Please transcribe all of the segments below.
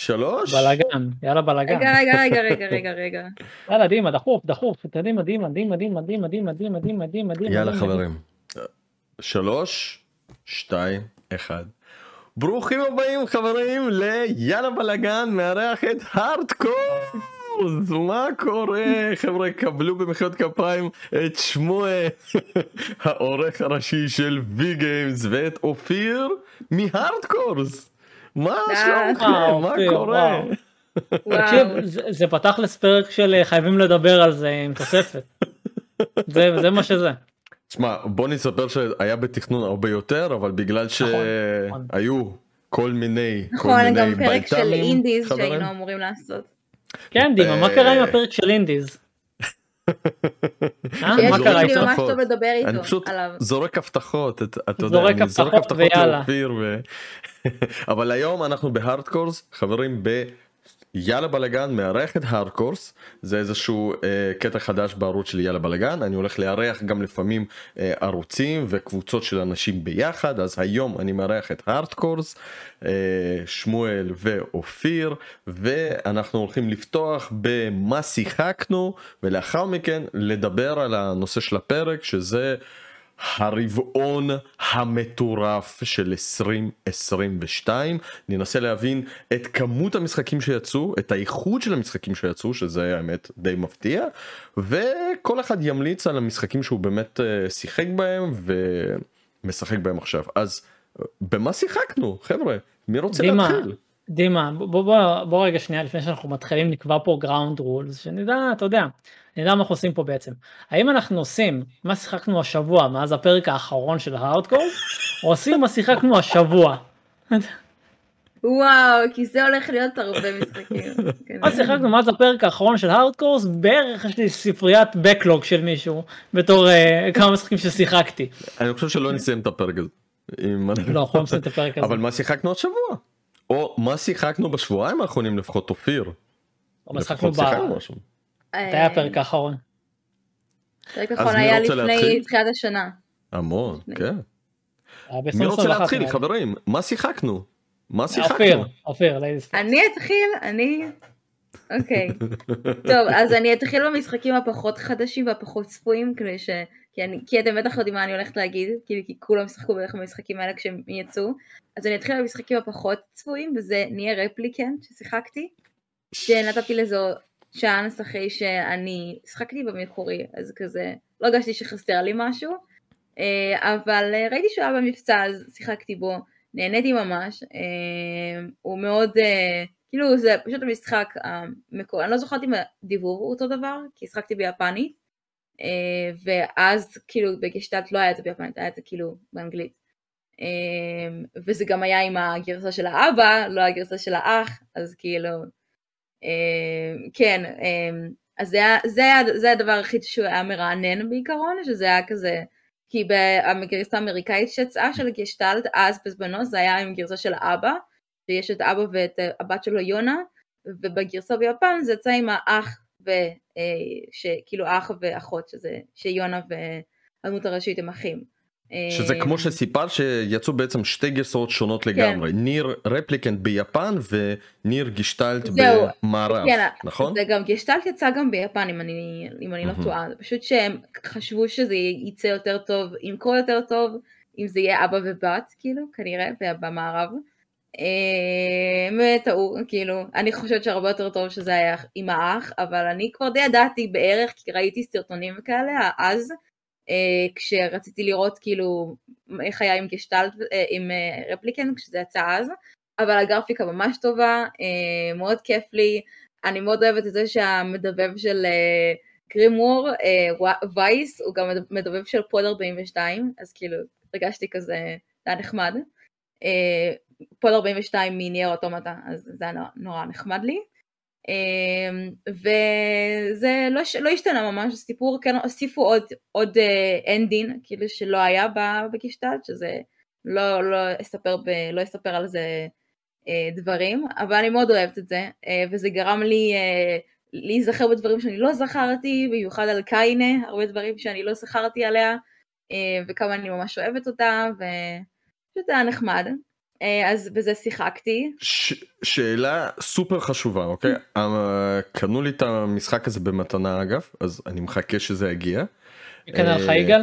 שלוש? בלאגן, יאללה בלאגן. רגע, רגע, רגע, רגע, רגע, רגע. יאללה, דימה, דחוף, דחוף, קדימה, דימה, דימה, דימה, דימה, דימה, דימה, דימה, דימה, דימה. יאללה חברים. שלוש, שתיים, אחד. ברוכים הבאים חברים ליאללה בלאגן מארח את הארדקור. מה קורה חבר'ה קבלו במחיאות כפיים את שמואל העורך הראשי של וי גיימס ואת אופיר מהארדקורס. מה שלומכם וואו, מה אופיר, קורה? תקשיב. זה- פתח לפרק של אה, חייבים לדבר על זה עם תוספת. זה זה מה שזה. תשמע בוא נספר שהיה בתכנון הרבה יותר אבל בגלל נכון. שהיו כל מיני כל נכון, מיני גם פרק של בלת"מים, אינדיז. שהיינו אמורים לעשות. כן, דימה, מה קרה עם הפרק של אינדיז? אה, מה זורק קרה איתו? ממש טוב לדבר אני איתו פשוט עליו. זורק הבטחות את- אתה יודע זורק אני זורק הבטחות. לאופיר. אבל היום אנחנו בהארדקורס חברים ב... יאללה בלאגן מארח את הארדקורס זה איזשהו אה, קטע חדש בערוץ של יאללה בלאגן אני הולך לארח גם לפעמים אה, ערוצים וקבוצות של אנשים ביחד. אז היום אני מארח את הארדקורס אה, שמואל ואופיר ואנחנו הולכים לפתוח במה שיחקנו ולאחר מכן לדבר על הנושא של הפרק שזה הרבעון המטורף של 2022 ננסה להבין את כמות המשחקים שיצאו את האיכות של המשחקים שיצאו שזה האמת די מפתיע וכל אחד ימליץ על המשחקים שהוא באמת אה, שיחק בהם ומשחק בהם עכשיו. אז אה, במה שיחקנו חבר'ה? מי רוצה דימה, להתחיל? דימה, בוא, בוא, בוא, בוא רגע שנייה לפני שאנחנו מתחילים נקבע פה גראונד רולס, שנדע, אתה יודע, נדע מה אנחנו עושים פה בעצם. האם אנחנו עושים מה שיחקנו השבוע מאז הפרק האחרון של הארדקור, או עושים מה שיחקנו השבוע? וואו, כי זה הולך להיות הרבה משחקים. מה שיחקנו מאז הפרק האחרון של הארדקורס, בערך יש לי ספריית בקלוג של מישהו, בתור uh, כמה משחקים ששיחקתי. אני חושב שלא נסיים את הפרק הזה. לא, אנחנו לא מסיים את הפרק הזה. אבל מה שיחקנו השבוע? או מה שיחקנו בשבועיים האחרונים לפחות אופיר. או ב... שיחקנו. אה, מתי היה הפרק האחרון? הפרק אז האחרון היה לפני? תחילת השנה. המון, כן. היה מי רוצה ב-2021, להתחיל. חברים? מה שיחקנו? מה אופיר, שיחקנו? אופיר, ladies. אני אתחיל, אני... אוקיי. טוב, אז אני אתחיל במשחקים הפחות חדשים והפחות צפויים, כדי ש... כי, אני... כי אתם בטח יודעים מה אני הולכת להגיד, כאילו, כי כולם שיחקו בערך במשחקים האלה כשהם יצאו. אז אני אתחיל במשחקים הפחות צפויים, וזה NieR Replicant ששיחקתי, שנתתי לזה צ'אנס אחרי שאני שיחקתי במקורי, אז כזה, לא הרגשתי שחסר לי משהו, אה, אבל אה, ראיתי שהוא היה במבצע, אז שיחקתי בו. נהניתי ממש, אה, הוא מאוד, כאילו זה פשוט המשחק המקורי, אני לא זוכרת אם הדיבור הוא אותו דבר, כי שחקתי ביפנית, ואז כאילו בגשטלט לא היה את זה ביפנית, היה את זה כאילו באנגלית. וזה גם היה עם הגרסה של האבא, לא הגרסה של האח, אז כאילו, כן, אה, אז זה, זה, זה הדבר היחיד שהוא היה מרענן בעיקרון, שזה היה כזה, כי בגרסה האמריקאית שיצאה של גשטלט, אז בזמנו זה היה עם גרסה של האבא, ויש את האבא ואת הבת שלו יונה, ובגרסה ביפן זה יצא עם האח, ו, אה, שכאילו אח ואחות, שזה, שיונה והדמות הראשית הם אחים. שזה אה, כמו שסיפרת שיצאו בעצם שתי גרסאות שונות לגמרי. ניר רפליקנט ביפן וניר גשטלט זהו. במערב, כן, נכון? זה גם גשטלט יצא גם ביפן אם אני, אם אני לא. טועה, פשוט שהם חשבו שזה יצא יותר טוב, ימכור יותר טוב, אם זה יהיה אבא ובת, כאילו, כנראה, במערב. אה, וטעו, כאילו, אני חושבת שהרבה יותר טוב שזה היה עם האח, אבל אני כבר די ידעתי בערך, כי ראיתי סרטונים כאלה אז, כשרציתי לראות כאילו איך היה עם Gestalt, אה, עם אה, Replicant, כשזה יצא אז, אבל הגרפיקה ממש טובה, אה, מאוד כיף לי, אני מאוד אוהבת את זה שהמדבב של אה, Grimoire, אה, Weiss, הוא גם מדבב של Pod 42, אז כאילו הרגשתי כזה, זה היה נחמד. אה, Pod 42 מ NieR Automata, אז זה היה נורא נחמד לי. אה, וזה לא, לא השתנה ממש, הסיפור, כן הוסיפו עוד, עוד אה, אנדין, כאילו שלא היה בגשטלט, שזה לא, לא, אספר ב, לא אספר על זה אה, דברים, אבל אני מאוד אוהבת את זה, אה, וזה גרם לי אה, להיזכר בדברים שאני לא זכרתי, במיוחד על קיינה, הרבה דברים שאני לא זכרתי עליה, אה, וכמה אני ממש אוהבת אותה, ופשוט היה נחמד. אה, אז בזה שיחקתי. ש- שאלה סופר חשובה אוקיי אה, קנו לי את המשחק הזה במתנה אגב אז אני מחכה שזה יגיע. קנה לך אה, יגאל?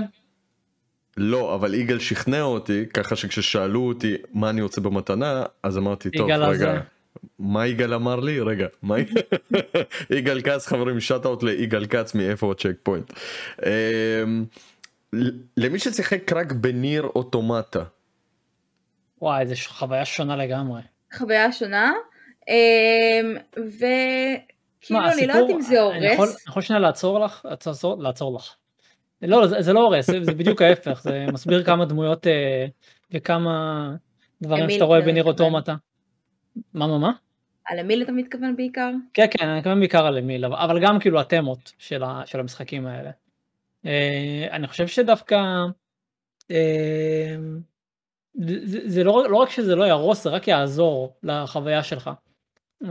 לא אבל יגאל שכנע אותי ככה שכששאלו אותי מה אני רוצה במתנה אז אמרתי טוב רגע הזה. מה יגאל אמר לי רגע מה יגאל- כץ חברים שאט אאוט ליגאל כץ מאיפה צ'ק פוינט. למי ששיחק רק בניר אוטומטה וואי, זו חוויה שונה לגמרי. חוויה שונה. אמ, וכאילו אני לא יודעת אם זה יכול- הורס. אני יכול שנייה לעצור לך? לעצור, לעצור לך. לא, זה, זה לא הורס, זה, בדיוק ההפך, זה מסביר כמה דמויות אה, וכמה דברים שאתה רואה בניר? אוטומטה. מה מה מה? על המיל אתה מתכוון בעיקר? כן כן אני מתכוון בעיקר על אמיל אבל- אבל גם כאילו התמות של, ה, של המשחקים האלה. אה, אני חושב שדווקא אה, זה, זה- לא, לא רק שזה לא יהרוס זה רק יעזור לחוויה שלך. אה,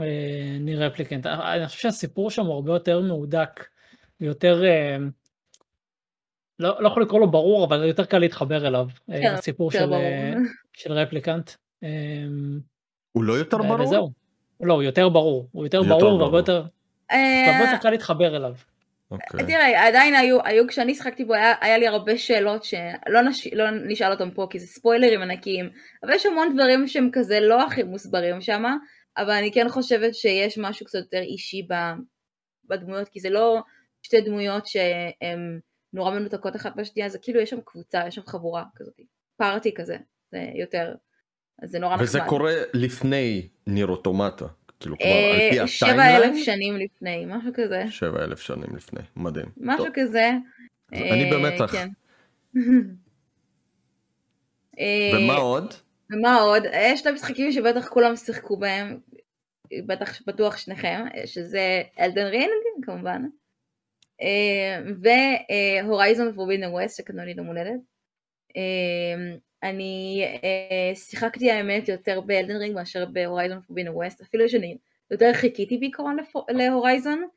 ניר רפליקנט אני חושב שהסיפור שם הוא הרבה יותר מהודק ויותר אה, לא, לא יכול לקרוא לו ברור אבל יותר קל להתחבר אליו אה, כן, הסיפור יותר של. אה, של רפליקנט. אה, הוא לא יותר ברור? וזהו. לא הוא יותר ברור הוא יותר יותר ברור והרבה. יותר אה, יותר קל להתחבר אליו. אוקיי. תראה, עדיין היו, היו כשאני שחקתי בו, היה, היה לי הרבה שאלות שלא נש, לא נשאל אותם פה, כי זה ספוילרים ענקיים, אבל יש המון דברים שהם כזה לא הכי מוסברים שם, אבל אני כן חושבת שיש משהו קצת יותר אישי בדמויות, כי זה לא שתי דמויות שהן נורא מנותקות אחת בשנייה, זה כאילו יש שם קבוצה, יש שם חבורה כזאת, פארטי כזה, זה יותר, אז זה נורא נחמד. וזה קורה לפני ניר אוטומטה כאילו כבר אה, על פי שבע אלף הטיימליין שנים לפני, משהו כזה, שבע אלף שנים לפני מדהים. משהו טוב, כזה. אני אה, במתח. כן. אה, ומה עוד? ומה עוד? יש את המשחקים שבטח כולם שיחקו בהם, בטח בטוח שניכם, שזה Elden Ring כמובן, ו Horizon Forbidden West שקנו לי. אה, אני אה, שיחקתי האמת יותר ב Elden Ring מאשר ב Horizon Forbidden West, אפילו שאני יותר חיכיתי בעיקרון ל Horizon,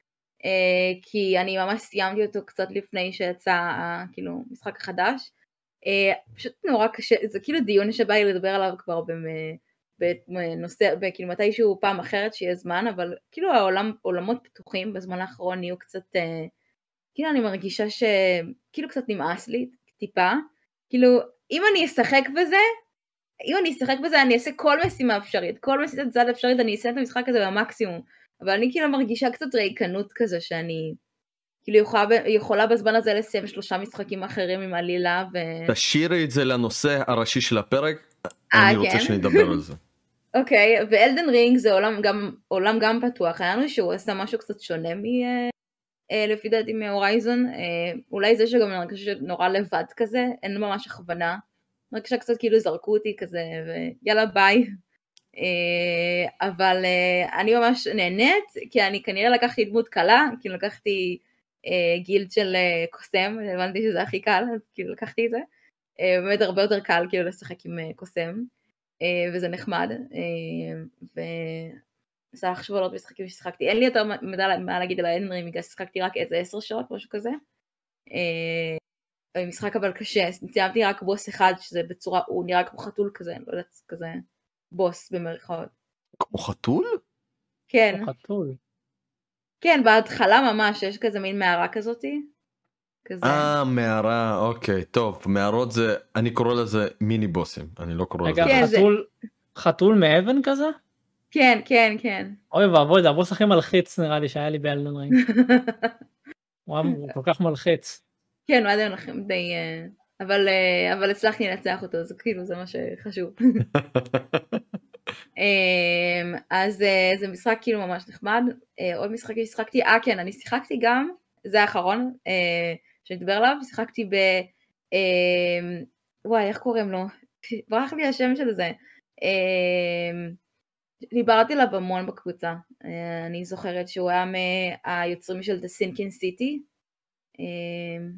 אה, כי אני ממש סיימתי אותו קצת לפני שיצא ה- כאילו המשחק החדש. אה, פשוט נורא קשה, זה כאילו דיון שבא לי לדבר עליו כבר בנושא, כאילו מתישהו פעם אחרת שיהיה זמן, אבל כאילו העולם, עולמות פתוחים בזמן האחרון נהיו קצת, אה, כאילו אני מרגישה שכאילו קצת נמאס לי טיפה, כאילו אם אני אשחק בזה, אם אני אשחק בזה אני אעשה כל משימה אפשרית, כל משימת צד אפשרית אני אעשה את המשחק הזה במקסימום, אבל אני כאילו מרגישה קצת ריקנות כזה שאני כאילו יכולה, יכולה בזמן הזה לסיים שלושה משחקים אחרים עם עלילה ו... תשאירי את זה לנושא הראשי של הפרק, אה, אני רוצה כן? שנדבר על זה. אוקיי, ואלדן רינג זה עולם גם, עולם גם פתוח, היה לנו שהוא עשה משהו קצת שונה מ... אה, לפי דעתי מהורייזון, אה, אולי זה שגם אני מרגישה נורא לבד כזה, אין ממש הכוונה, מרגישה קצת כאילו זרקו אותי כזה, ויאללה ביי. אה, אבל אני ממש נהנית, כי אני כנראה לקחתי דמות קלה, כאילו לקחתי גילד של קוסם, הבנתי שזה הכי קל, אז כאילו לקחתי את זה. באמת הרבה יותר קל כאילו לשחק עם קוסם. וזה נחמד, וזה לחשוב על עוד משחקים ששיחקתי, אין לי יותר מידע מה להגיד על האנדרים, בגלל ששיחקתי רק איזה עשר שעות, משהו כזה. אה, משחק אבל קשה, סיימתי רק בוס אחד, שזה בצורה, הוא נראה כמו חתול כזה, אני לא יודעת, כזה בוס במרכאות. כמו חתול? כן, חתול. כן, בהתחלה ממש, יש כזה מין מערה כזאתי. כזה. אה מערה אוקיי טוב מערות זה אני קורא לזה מיני בוסים אני לא קורא לזה. רגע, כן, זה- חתול, חתול מאבן כזה? כן, כן, כן. אוי ואבוי, זה הבוס הכי מלחיץ נראה לי שהיה לי באלדן רינג. הוא היה- כל כך מלחיץ. כן, הוא עדיין לכם די... אה, אבל, אה, אבל הצלחתי לנצח אותו, זה כאילו, זה מה שחשוב. אמ, אז אה, זה משחק כאילו ממש נחמד. עוד משחקים ששיחקתי, אה כן, אני שיחקתי גם, זה האחרון שנדבר עליו, שיחקתי ב... אמ, וואי, איך קוראים לו? ברח לי השם של זה. דיברתי עליו המון בקבוצה. אה, אני זוכרת שהוא היה מהיוצרים של The Sinking City. אמ,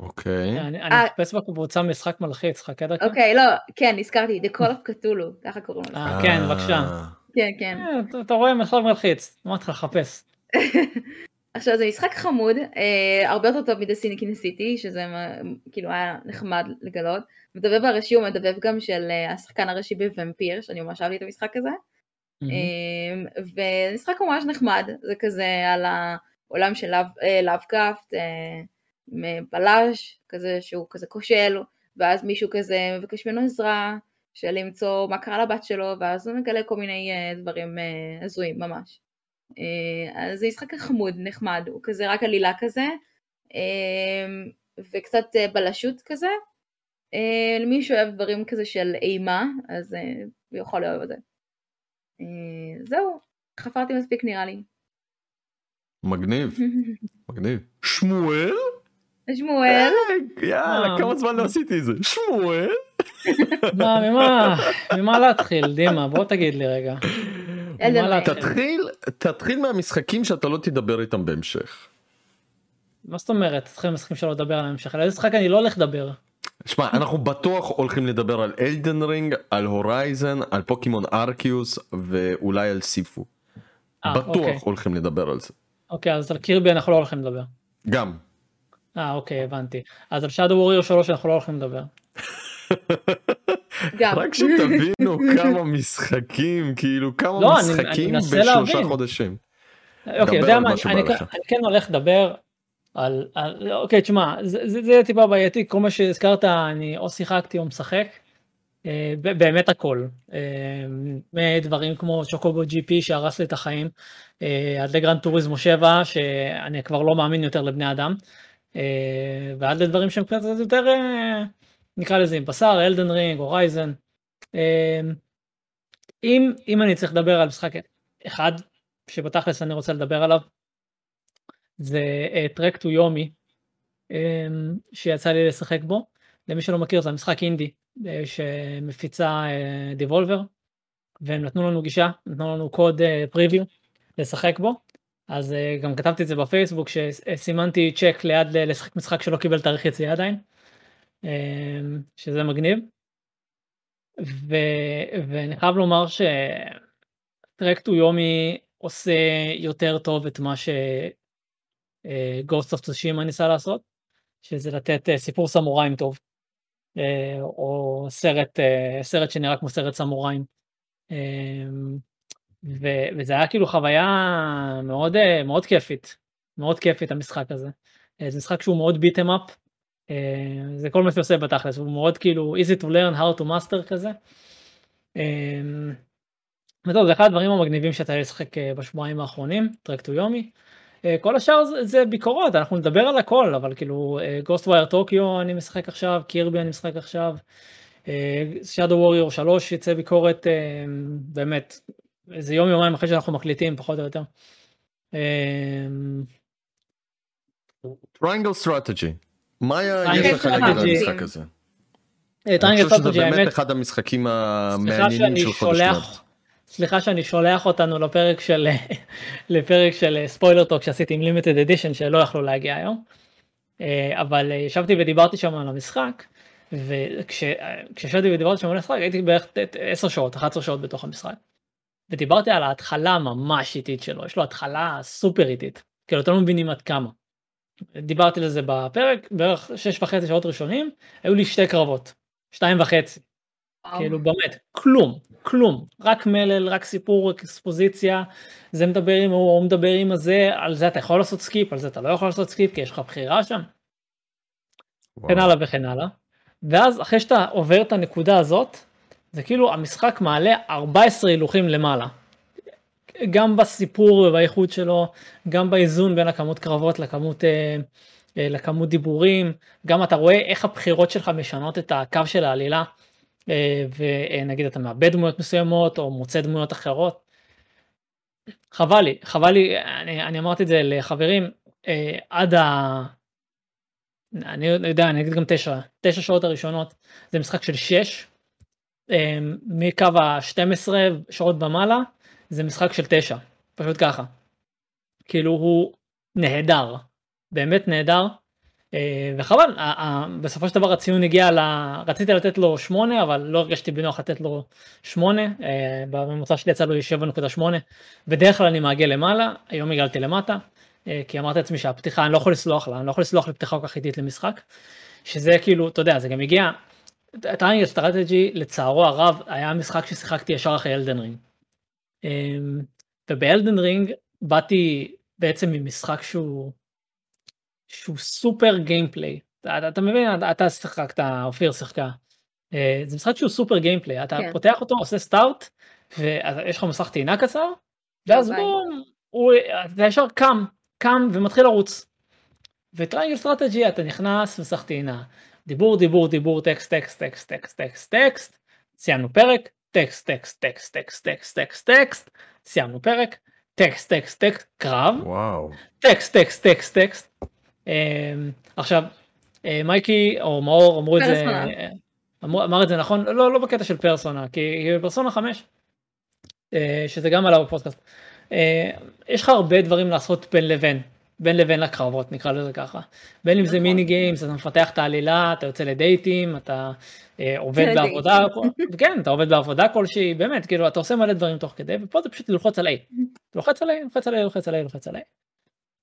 אוקיי. אני אני אה. מחפש בקבוצה משחק מלחיץ, חכה דקה. אוקיי, לא, כן, נזכרתי, The Call of Cthulhu, ככה קוראים לזה. אה, כן, בבקשה. אה, כן, כן. אה, אתה- רואה משחק מלחיץ, אמרתי לך לחפש. עכשיו זה משחק חמוד, אה, הרבה יותר טוב מדה סיני סיטי, שזה כאילו היה נחמד לגלות. מדבב הראשי הוא מדבב גם של אה, השחקן הראשי בוומפיר, שאני ממש אהבתי את המשחק הזה. אמ, ומשחק ממש נחמד, זה כזה על העולם של לאבקאפט, בלש, כזה שהוא כזה כושל, ואז מישהו כזה מבקש ממנו עזרה, של למצוא מה קרה לבת שלו, ואז הוא מגלה כל מיני אה, דברים אה, הזויים ממש. אה, אז זה משחק חמוד, נחמד, הוא כזה רק עלילה כזה, אמ, וקצת בלשות כזה. למי שאוהב דברים כזה של אימה, אז הוא יכול לאהוב את זה. זהו, חפרתי מספיק נראה לי. מגניב, מגניב. שמואל? שמואל? יאללה, כמה זמן לא עשיתי את זה. שמואל? מה, ממה, ממה להתחיל, דימה? בוא תגיד לי רגע. תתחיל, תתחיל מהמשחקים שאתה לא תדבר איתם בהמשך. מה זאת אומרת? תתחיל מהמשחקים שלא לדבר עליהם בהמשך. על איזה משחק אני לא הולך לדבר? שמע, אנחנו בטוח הולכים לדבר על אלדן רינג, על הורייזן, על פוקימון ארקיוס ואולי על סיפו. אה, בטוח אוקיי. הולכים לדבר על זה. אוקיי, אז על קירבי אנחנו לא הולכים לדבר. גם. אה, אוקיי, הבנתי. אז על שדו ווריור 3 אנחנו לא הולכים לדבר. גם. רק שתבינו כמה משחקים, כאילו כמה לא, משחקים אני, אני בשלושה להבין. חודשים. אוקיי, יודע מה, אני, אני כן הולך לדבר על, על אוקיי, תשמע, זה, זה, זה טיפה בעייתי, כל מה שהזכרת, אני או שיחקתי או משחק. אה, באמת הכל, אה, מדברים כמו Chocobo GP שהרס לי את החיים, אה, עד ל Gran Turismo 7 שאני כבר לא מאמין יותר לבני אדם, ועד לדברים שהם קצת יותר, נקרא לזה עם בשר, Elden Ring, Horizon. אם, אם אני צריך לדבר על משחק אחד שבתכלס אני רוצה לדבר עליו, זה Trek to Yomi שיצא לי לשחק בו. למי שלא מכיר זה המשחק אינדי אה, שמפיצה דיבולבר אה, והם נתנו לנו גישה, נתנו לנו קוד פריוויו אה, לשחק בו. אז גם כתבתי את זה בפייסבוק שסימנתי צ'ק ליד לשחק משחק שלא קיבל תאריך יציאה עדיין, שזה מגניב. ו... ואני חייב לומר שטרק טו יומי עושה יותר טוב את מה ש Ghost of Tsushima ניסה לעשות, שזה לתת סיפור סמוראים טוב. אה, או סרט, אה, סרט שנראה כמו סרט סמוראים. אה, וזה היה כאילו חוויה מאוד מאוד כיפית, מאוד כיפית המשחק הזה. זה משחק שהוא מאוד beat 'em up, זה כל מה שהוא עושה בתכלס, הוא מאוד כאילו easy to learn, hard to master כזה. וטוב, זה אחד הדברים המגניבים לי לשחק בשבועיים האחרונים, Trek to Yomi. אה, כל השאר זה, זה ביקורות אנחנו נדבר על הכל אבל כאילו Ghostwire Tokyo אני משחק עכשיו Kirby אני משחק עכשיו Shadow Warrior 3 יצא ביקורת אה, באמת איזה יום יומיים אחרי שאנחנו מקליטים פחות או יותר. Triangle Strategy מה יש לך להגיד על המשחק הזה? Triangle Strategy זה באמת אחד המשחקים המעניינים של חודש מרץ. סליחה שאני שולח אותנו לפרק של לפרק של ספוילר טוק שעשיתי עם לימיטד אדישן שלא יכלו להגיע היום. אה, אבל אה, ישבתי ודיברתי שם על המשחק וכשישבתי ודיברתי שם על המשחק הייתי בערך 10 שעות 11 שעות בתוך המשחק. ודיברתי על ההתחלה ממש איטית שלו יש לו התחלה סופר איטית כאילו אתם לא מבינים עד כמה. דיברתי לזה בפרק בערך 6 וחצי שעות ראשונים היו לי שתי קרבות 2 וחצי. כאילו באמת כלום כלום, רק מלל, רק סיפור, רק אקספוזיציה, זה מדבר עם הוא, הוא מדבר עם הזה, על זה אתה יכול לעשות skip, על זה אתה לא יכול לעשות skip כי יש לך בחירה שם. וכן הלאה וכן הלאה. ואז אחרי שאתה עובר את הנקודה הזאת, זה כאילו המשחק מעלה 14 הילוכים למעלה. גם בסיפור ובאיכות שלו, גם באיזון בין הכמות קרבות לכמות, אה, אה, לכמות דיבורים, גם אתה רואה איך הבחירות שלך משנות את הקו של העלילה. אה, ונגיד אתה מאבד דמויות מסוימות או מוצא דמויות אחרות. חבל לי, חבל לי, אני, אני אמרתי את זה לחברים, אה, עד ה... אני יודע, אני אגיד גם תשע, תשע שעות הראשונות, זה משחק של שש, אה, מקו ה-12 שעות במעלה, זה משחק של תשע, פשוט ככה. כאילו הוא נהדר, באמת נהדר, וחבל, בסופו של דבר הציון הגיע ל... רציתי לתת לו 8 אבל לא הרגשתי בנוח לתת לו 8, אה, בממוצע שלי יצא לו 7.8, בדרך כלל אני מעגל למעלה, היום הגעתי למטה, אה, כי אמרתי לעצמי שהפתיחה אני לא יכול לסלוח לה, אני לא יכול לסלוח לפתיחה כל כך איטית למשחק, שזה כאילו, אתה יודע, זה גם הגיע, Triangle Strategy לצערו הרב היה משחק ששיחקתי ישר אחרי Elden Ring. וב Elden Ring באתי בעצם ממשחק שהוא שהוא סופר gameplay. אתה, אתה מבין, אתה שיחקת, אופיר שיחקה. אה, זה משחק שהוא סופר gameplay, אתה כן. פותח אותו, עושה start, ויש לך מסך טעינה קצר, ואז בום, הוא, אתה ישר קם, קם ומתחיל לרוץ. ו Triangle Strategy אתה נכנס מסך טעינה. דיבור, דיבור, דיבור, טקסט, טקסט, טקסט, טקסט, טקסט, טקסט, סיימנו פרק, טקסט, טקסט, טקסט, טקסט, טקסט, טקסט, טקסט, סיימנו פרק, טקסט, טקסט, טקסט, קרב, וואו, טקסט, טקסט, טקסט, טקסט. עכשיו, מייקי או מאור אמרו את זה, אמר את זה נכון, לא, לא בקטע של פרסונה, כי פרסונה 5, שזה גם עלה בפודקאסט, יש לך הרבה דברים לעשות בין לבין, בין לבין לקרבות נקרא לזה ככה. בין אם זה mini games, אתה מפתח את העלילה, אתה יוצא לדייטים, אתה אה, עובד בעבודה, כן, אתה עובד בעבודה כלשהי, באמת, כאילו, אתה עושה מלא דברים תוך כדי, ופה זה פשוט ללחוץ על A. לוחץ על A, לוחץ על A, לוחץ על A, לוחץ על A.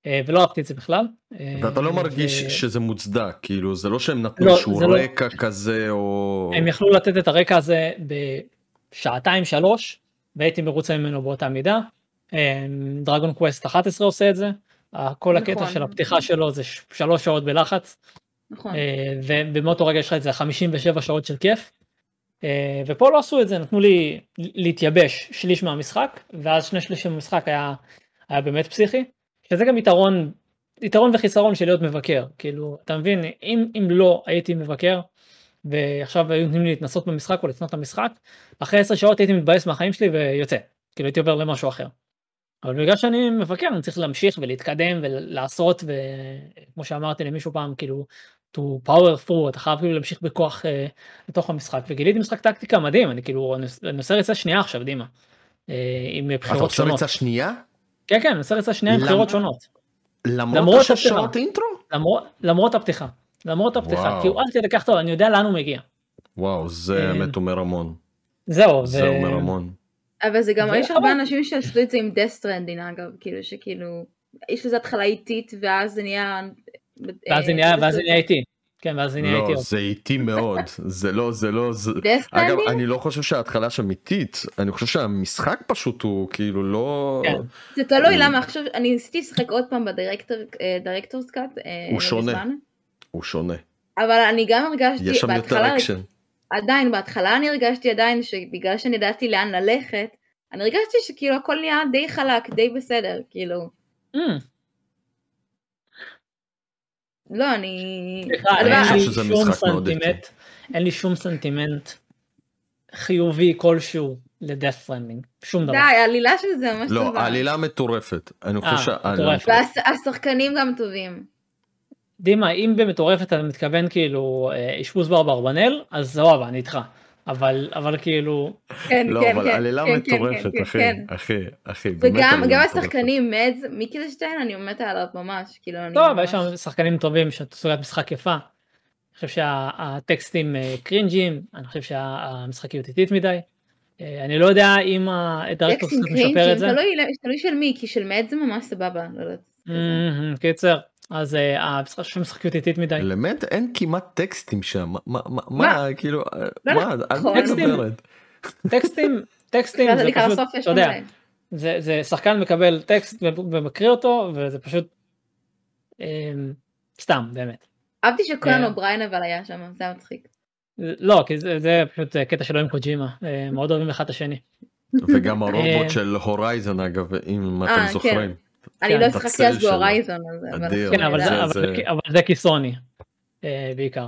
אה, ולא אהבתי את זה בכלל. אה, ואתה לא מרגיש שזה מוצדק, כאילו, זה לא שהם נתנו לא, איזשהו לא- רקע כזה, או... הם יכלו לתת את הרקע הזה בשעתיים שלוש, והייתי מרוצה ממנו באותה מידה. דרגון קווסט 11 עושה את זה. כל הקטע נכון. של הפתיחה שלו זה שלוש שעות בלחץ. נכון. אה, ובמאותו רגע יש לך את זה 57 שעות של כיף. אה, ופה לא עשו את זה, נתנו לי להתייבש שליש מהמשחק, ואז שני שלישים מהמשחק היה, היה באמת פסיכי, שזה גם יתרון, יתרון וחיסרון של להיות מבקר, כאילו, אתה מבין, אם, אם לא הייתי מבקר, ועכשיו היו נותנים לי להתנסות במשחק או לצנות את המשחק, אחרי 10 שעות הייתי מתבאס מהחיים שלי ויוצא, כאילו הייתי עובר למשהו אחר. אבל בגלל שאני מבקר אני צריך להמשיך ולהתקדם ולעשות וכמו שאמרתי למישהו פעם כאילו to power through אתה חייב כאילו להמשיך בכוח אה, לתוך המשחק וגיליתי משחק טקטיקה מדהים אני כאילו אני עושה ריצה שנייה עכשיו דימה. אה, עם בחירות שונות. אתה עושה ריצה שנייה? כן כן עושה ריצה שנייה עם בחירות שונות. למרות השעות אינטרו? למרות, למרות הפתיחה. למרות הפתיחה כי הוא אל תדע טוב אני יודע לאן הוא מגיע. וואו זה אה, באמת אומר המון. זהו זה אומר המון. אבל זה גם, יש הרבה אנשים שעשו את זה עם death stranding אגב, כאילו שכאילו, יש לזה התחלה איטית ואז זה נהיה... ואז זה נהיה, ואז זה נהיה איטי. כן, ואז זה נהיה איטי. לא, זה איטי מאוד, זה לא, זה לא, זה... אגב, אני לא חושב שההתחלה שם איטית, אני חושב שהמשחק פשוט הוא כאילו לא... כן. זה תלוי למה, עכשיו, אני ניסיתי לשחק עוד פעם בדירקטורס קאט. אה, הוא שונה, הוא שונה. אבל אני גם הרגשתי, יש שם יותר אקשן. עדיין בהתחלה אני הרגשתי עדיין שבגלל שאני ידעתי לאן ללכת, אני הרגשתי שכאילו הכל נהיה די חלק, די בסדר, כאילו. לא, אני... אין לי שום סנטימנט חיובי כלשהו ל Death Stranding, שום דבר. די, העלילה של זה ממש טובה. לא, העלילה מטורפת. אני חושב אה, שה... והשחקנים גם טובים. דימה, אם במטורפת אתה מתכוון כאילו אה, אשפוז באברבנל, אז סבבה, אני איתך. אבל אבל כאילו כן לא כן אבל כן עלילה כן, מטורפת כן, אחי כן. אחי אחי וגם גם השחקנים מדס מיקלשטיין אני מתה עליו ממש כאילו אני לא אבל יש שם שחקנים טובים שאת סוגרת משחק יפה. אני חושב שהטקסטים אה, קרינג'ים אני חושב שהמשחקיות איטית מדי. אה, אני לא יודע אם הדירקטור משפר את זה. תלוי של מי כי של מד זה ממש סבבה. לא. קיצר אז המשחק שלו משחקיות איטית מדי. למד אין כמעט טקסטים שם מה מה כאילו לא, מה נכון. טקסטים טקסטים זה פשוט אתה יודע זה שחקן מקבל טקסט ומקריא אותו וזה פשוט אמ, סתם באמת. אהבתי שקולן אובריין אבל היה שם זה היה מצחיק. לא כי זה פשוט קטע שלו עם קוג'ימה אה, מאוד אוהבים אחד את השני. וגם הרובוט אה, של הורייזן אגב אם אה, אתם כן. זוכרים. אני לא שיחקתי אז בהורייזון. כן, אבל זה כיסוני אה, בעיקר.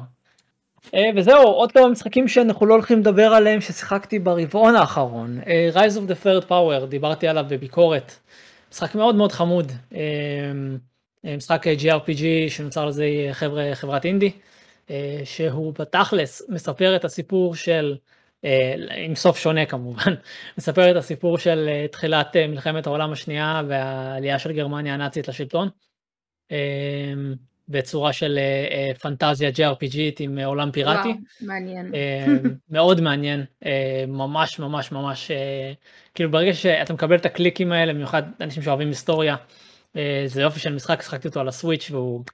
אה, וזהו עוד כמה משחקים שאנחנו לא הולכים לדבר עליהם ששיחקתי ברבעון האחרון. אה, Rise of the third power דיברתי עליו בביקורת. משחק מאוד מאוד חמוד. משחק GRPG שנוצר לזה חבר'ה חברת אינדי. שהוא בתכלס מספר את הסיפור של עם סוף שונה כמובן, מספר את הסיפור של אה, תחילת אה, מלחמת העולם השנייה והעלייה של גרמניה הנאצית לשלטון, בצורה של פנטזיה JRPGית עם עולם פיראטי. וואו, מעניין. מאוד מעניין, ממש ממש ממש, כאילו ברגע שאתה מקבל את הקליקים האלה, במיוחד אנשים שאוהבים היסטוריה, אה, זה יופי של משחק, שחקתי אותו על הסוויץ' והוא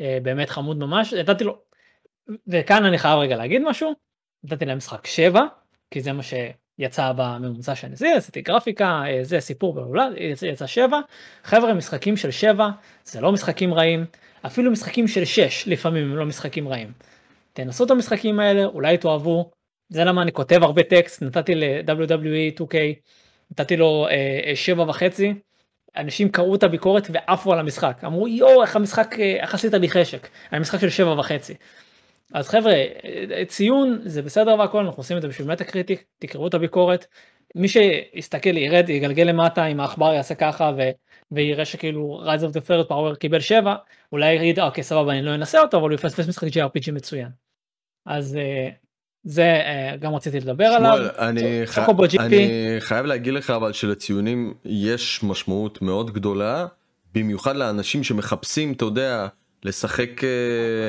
אה, באמת חמוד ממש, נתתי לו, וכאן אני חייב רגע להגיד משהו, נתתי להם משחק 7, כי זה מה שיצא בממוצע שאני עשיתי, עשיתי גרפיקה, אה, זה סיפור בעולה, יצא, יצא 7, חבר'ה משחקים של 7, זה לא משחקים רעים, אפילו משחקים של 6 לפעמים הם לא משחקים רעים. תנסו את המשחקים האלה, אולי תאהבו, זה למה אני כותב הרבה טקסט, נתתי ל-WWE 2K, נתתי לו אה, שבע וחצי, אנשים קראו את הביקורת ועפו על המשחק, אמרו יואו איך המשחק, אה, איך עשית לי חשק, על משחק של שבע וחצי. אז חבר'ה, אה, ציון זה בסדר והכל, אנחנו עושים את זה בשביל מטה קריטיק, תקראו את הביקורת. מי שיסתכל ירד, יגלגל למטה, אם העכבר יעשה ככה ו... ויראה שכאילו Rise of the Third Power קיבל 7, אולי יגיד אוקיי סבבה אני לא אנסה אותו, אבל הוא יפספס משחק JRPG מצוין. אז זה אה, גם רציתי לדבר עליו. אני, ח... אני חייב להגיד לך אבל שלציונים יש משמעות מאוד גדולה במיוחד לאנשים שמחפשים אתה יודע לשחק אה,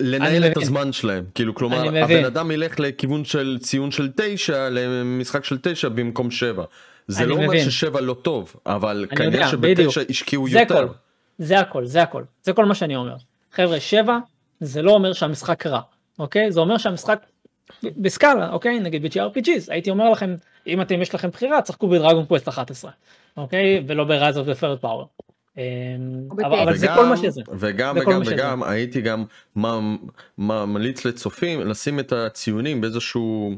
לנהל את הזמן שלהם כאילו כלומר הבן אדם ילך לכיוון של ציון של 9 למשחק של 9 במקום 7 זה לא אומר ששבע לא טוב אבל כנראה שבתשע השקיעו יותר. הכל, זה הכל זה הכל זה כל מה שאני אומר חבר'ה 7 זה לא אומר שהמשחק רע אוקיי? זה אומר שהמשחק בסקאלה, אוקיי? נגיד ב-GRPGs, הייתי אומר לכם, אם אתם יש לכם בחירה, צחקו בדרגון קווסט 11, אוקיי? ולא ב-Rise of the Third Power. אמ, אבל, אבל זה כל מה שזה. וגם וגם וגם הייתי גם ממליץ לצופים לשים את הציונים באיזשהו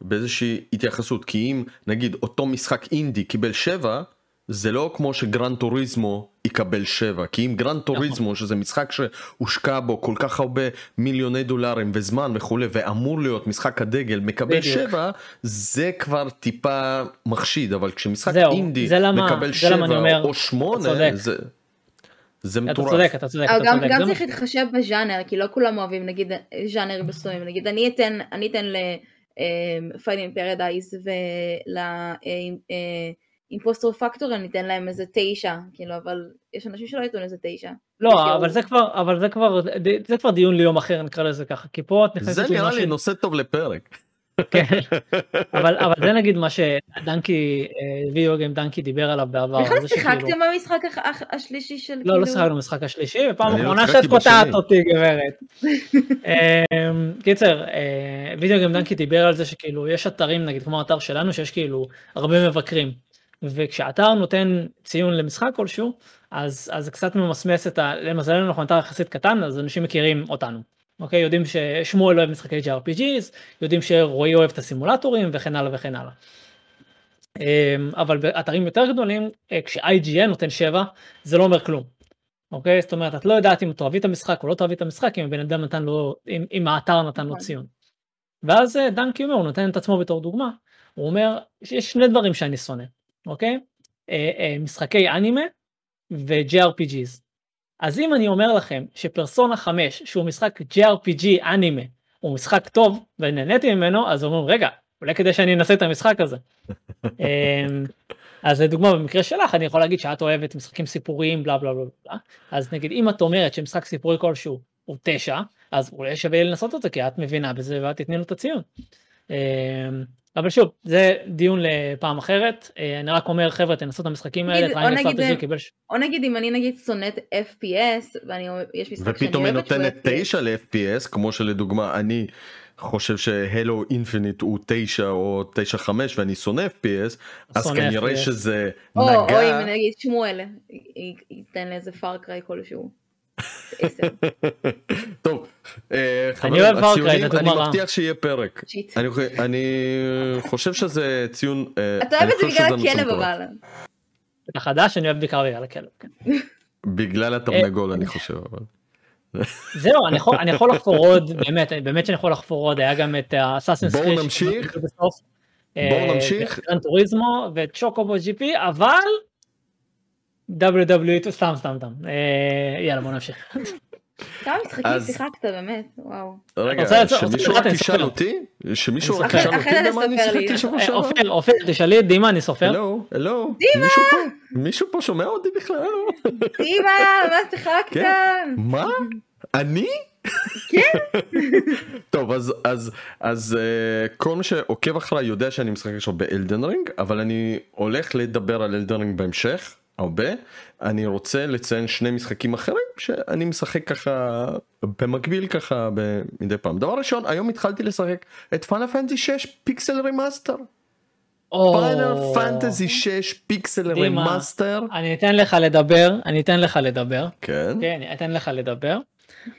באיזושהי התייחסות. כי אם נגיד אותו משחק אינדי קיבל 7 זה לא כמו ש Gran Turismo יקבל 7 כי אם Gran נכון. Turismo שזה משחק שהושקע בו כל כך הרבה מיליוני דולרים וזמן וכולי ואמור להיות משחק הדגל מקבל 7 זה כבר טיפה מחשיד אבל כשמשחק זהו, אינדי למה, מקבל 7 אומר, או 8 זה. זה מטורף. אתה צודק, אתה צודק. אתה גם, צודק. גם צריך להתחשב בז'אנר, כי לא כולם אוהבים נגיד ז'אנר מסוימים, נגיד אני אתן, אני אתן ל Finding Paradise ול... Impostor Factory אני אתן להם איזה תשע, כאילו, אבל יש אנשים שלא ייתנו איזה תשע. לא, אבל זה כבר, אבל זה כבר, זה כבר דיון ליום אחר נקרא לזה ככה, כי פה את נכנסת... זה נראה לי נושא טוב לפרק. כן, אבל, אבל זה נגיד מה שדנקי, וידאו גיים דנקי דיבר עליו בעבר. בכלל שיחקתם במשחק השלישי של כאילו... לא, לא שיחקנו במשחק השלישי, ופעם לא אחרונה שאת קוטעת אותי גברת. אמ, קיצר, וידאו גיים דנקי דיבר על זה שכאילו יש אתרים נגיד כמו האתר שלנו שיש כאילו הרבה מבקרים. וכשאתר נותן ציון למשחק כלשהו, אז, אז קצת ממסמס את ה... למזלנו אנחנו אתר יחסית קטן, אז אנשים מכירים אותנו. אוקיי? יודעים ששמואל אוהב משחקי JRPGs, יודעים שרועי אוהב את הסימולטורים וכן הלאה וכן הלאה. אמ, אבל באתרים יותר גדולים, אה, כש-IGN נותן 7, זה לא אומר כלום. אוקיי? זאת אומרת, את לא יודעת אם תאהבי את המשחק או לא תאהבי את המשחק, אם הבן אדם נתן לו, אם, אם האתר נתן לו נכון. ציון. ואז אה, דנקי אומר, הוא נותן את עצמו בתור דוגמה, הוא אומר, יש שני דברים שאני שונא. אוקיי? אה, אה, משחקי אנימה ו-JRPGs. אז אם אני אומר לכם שפרסונה 5 שהוא משחק JRPG אנימה הוא משחק טוב ונהניתי ממנו אז אומרים רגע אולי כדי שאני אנסה את המשחק הזה. אמ, אז לדוגמה במקרה שלך אני יכול להגיד שאת אוהבת משחקים סיפוריים בלה בלה בלה בלה אז נגיד אם את אומרת שמשחק סיפורי כלשהו הוא 9 אז אולי שווה לנסות זה כי את מבינה בזה ואת תתני לו את הציון. אבל שוב זה דיון לפעם אחרת. אה, אני רק אומר חבר'ה תנסו את המשחקים האלה או נגיד, או נגיד אם אני נגיד שונאת FPS ואני יש משחק ופתאום היא נותנת 9 ל-FPS כמו שלדוגמה אני חושב ש Halo Infinite הוא 9 או 9-5 ואני שונא FPS אז כנראה שזה נגע או אם נגיד שמואל ייתן לאיזה Far Cry כלשהו. טוב, אה, חברים, הציונים, אני מבטיח שיהיה פרק. אני חושב שזה ציון, אה, אתה אוהב את זה בגלל הכלב אבל. אתה חדש, אני אוהב בעיקר בגלל הכלב. כן. בגלל התרנגול אני חושב אבל. זהו אני יכול לחפור עוד באמת באמת שאני יכול לחפור עוד היה גם את הסאסנס בואו נמשיך בואו אה, נמשיך טוריזמו וצ'וקובו ג'י פי אבל WWE, סתם סתם סתם, אה, יאללה בוא נמשיך. כמה משחקים שיחקת באמת, וואו. רגע, שמישהו רק ישאל אותי, שמישהו רק ישאל אותי במה אני שיחקתי שבוע שעבר. אופיר, אופיר, תשאלי את דימה, אני סופר. הלו, הלו, מישהו פה שומע אותי בכלל? דימה, מה שיחקת? כן. מה? אני? כן. טוב אז אז אז uh, כל מי שעוקב אחריי יודע שאני משחק עכשיו באלדן רינג אבל אני הולך לדבר על אלדן רינג בהמשך הרבה. אני רוצה לציין שני משחקים אחרים שאני משחק ככה במקביל ככה מדי פעם. דבר ראשון, היום התחלתי לשחק את Final Fantasy 6 Pixel Remaster. Final Fantasy 6 Pixel Remaster. אני אתן לך לדבר, אני אתן לך לדבר. כן. כן, אני אתן לך לדבר.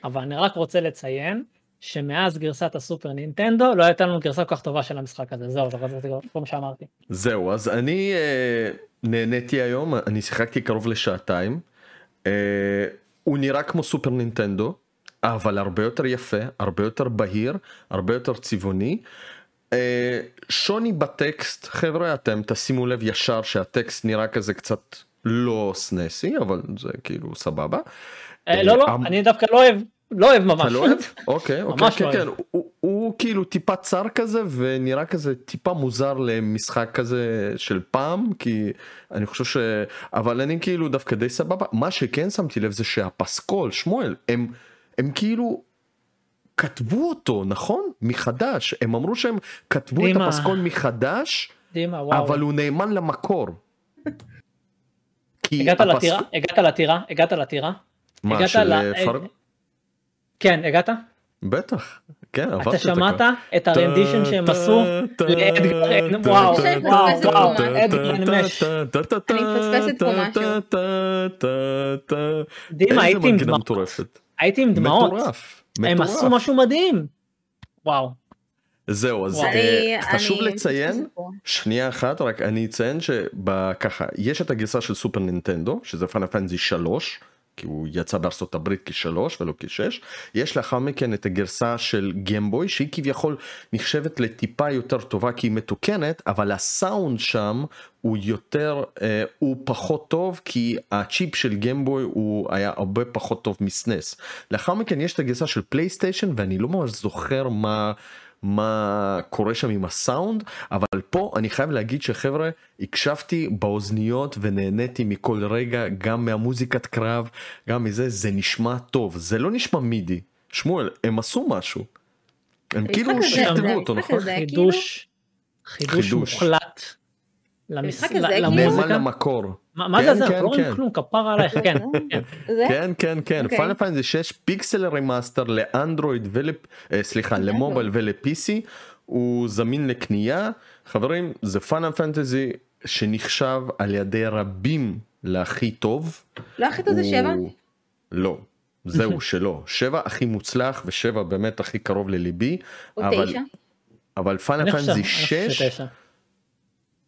אבל אני רק רוצה לציין שמאז גרסת ה Super Nintendo לא הייתה לנו גרסה כל כך טובה של המשחק הזה זהו זה כל מה שאמרתי. זהו אז אני אה, נהניתי היום אני שיחקתי קרוב לשעתיים. אה, הוא נראה כמו סופר נינטנדו אבל הרבה יותר יפה הרבה יותר בהיר הרבה יותר צבעוני. אה, שוני בטקסט חבר'ה אתם תשימו לב ישר שהטקסט נראה כזה קצת לא סנסי אבל זה כאילו סבבה. אה, לא לא אה, אני דווקא לא אוהב לא אוהב ממש. לא אוהב? אוקיי, אוקיי, ממש כן, לא כן, אוהב. הוא, הוא כאילו טיפה צר כזה ונראה כזה טיפה מוזר למשחק כזה של פעם כי אני חושב ש... אבל אני כאילו דווקא די סבבה. מה שכן שמתי לב זה שהפסקול, שמואל, הם, הם כאילו כתבו אותו, נכון? מחדש. הם אמרו שהם כתבו את דימה. הפסקול מחדש, דימה, וואו. אבל הוא נאמן למקור. הגעת הפסק- לטירה? הגעת לטירה? הגעת לטירה? מה, של ל- אה, פר... כן, הגעת? בטח, כן, עברתי אתה את הכל. שמעת את הרנדישן שהם עשו? לאדגר וואו, וואו. אדגר מש. אני מפספסת פה משהו. דימה, הייתי עם דמעות. הייתי עם דמעות. מטורף. הם. עשו משהו מדהים. וואו. זהו, אז. אה, חשוב אני לציין. שנייה אחת, רק אני אציין שככה, יש את הגרסה של סופר נינטנדו, שזה פנטזי 3, כי הוא יצא בארצות הברית כשלוש ולא כשש, יש לאחר מכן את הגרסה של גמבוי, שהיא כביכול נחשבת לטיפה יותר טובה כי היא מתוקנת, אבל הסאונד שם הוא יותר, אה, הוא פחות טוב, כי הצ'יפ של גמבוי הוא היה הרבה פחות טוב מסנס. לאחר מכן יש את הגרסה של פלייסטיישן, ואני לא ממש זוכר מה... מה קורה שם עם הסאונד אבל פה אני חייב להגיד שחבר'ה הקשבתי באוזניות ונהניתי מכל רגע גם מהמוזיקת קרב גם מזה זה נשמע טוב זה לא נשמע MIDI שמואל הם עשו משהו. הם כאילו שכתבו אותו נכון? חידוש. חידוש חידוש. מוחלט. למס- המשחק הזה כאילו- נאמן למוזיקה. למקור. מה מה כן, זה זה? כן, אנחנו לא רואים כן. כלום כפרה עלייך. כן. כן. זה? כן כן. Final Fantasy 6 Pixel Remaster לאנדרואיד ול... אה, סליחה. ל mobile ול-PC הוא זמין לקנייה חברים זה Final Fantasy שנחשב על ידי רבים להכי טוב. לא הכי טוב זה שבע? לא. זהו שלא שבע הכי מוצלח ושבע באמת הכי קרוב לליבי או אבל תשע? אבל פאנל פנטזי אני חושב 6 שתשע.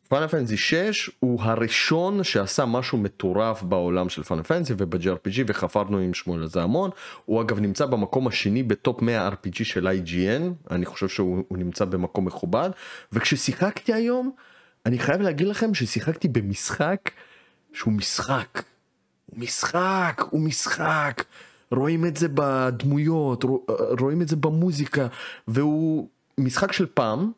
פאנל פנטזי 6 הוא הראשון שעשה משהו מטורף בעולם של פאנל פנטזי וב-JRPG וחפרנו עם שמואל על זה המון. הוא אגב נמצא במקום השני בטופ 100 RPG של IGN, אני חושב שהוא הוא נמצא במקום מכובד. וכששיחקתי היום, אני חייב להגיד לכם ששיחקתי במשחק שהוא משחק. הוא משחק, הוא משחק. רואים את זה בדמויות, רוא- רואים את זה במוזיקה, והוא משחק של פעם,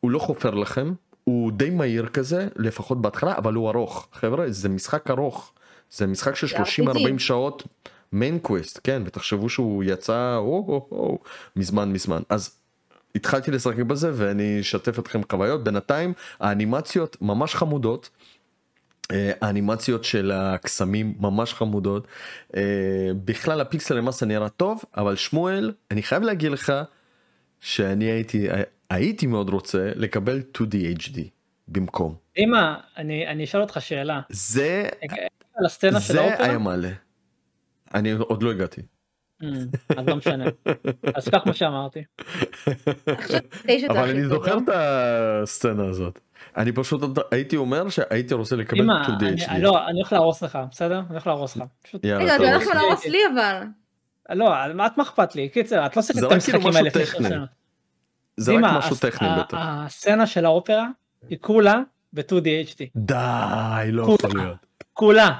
הוא לא חופר לכם, הוא די מהיר כזה, לפחות בהתחלה, אבל הוא ארוך. חבר'ה, זה משחק ארוך. זה משחק של זה 30-40 RPG. שעות מיין קווסט, כן, ותחשבו שהוא יצא או, או, או, מזמן מזמן. אז התחלתי לשחק בזה ואני אשתף אתכם חוויות. בינתיים האנימציות ממש חמודות. אה, האנימציות של הקסמים ממש חמודות. אה, בכלל הפיקסל למאסה נראה טוב, אבל שמואל, אני חייב להגיד לך שאני הייתי, הייתי מאוד רוצה לקבל 2D HD במקום. אמא, אני אני אשאל אותך שאלה. זה, לסצנה של זה האופרה? היה מעלה. אני עוד לא הגעתי. Mm, אז לא משנה. אז כך מה שאמרתי. זה אבל אני זוכר? את הסצנה הזאת. אני פשוט הייתי אומר שהייתי רוצה לקבל אמא, 2D אני- HD. לא, אני הולך להרוס לך, בסדר? אני הולך להרוס לך. רגע, אתה. הולך להרוס לי אבל. לא, מה את מה אכפת לי? קיצר, את לא שיחקת זה את רק כאילו המשחקים משהו האלה. זה רק משהו טכני בטח. הסצנה של האופרה היא כולה ב-2D HD. די, לא. יכול להיות. כולה.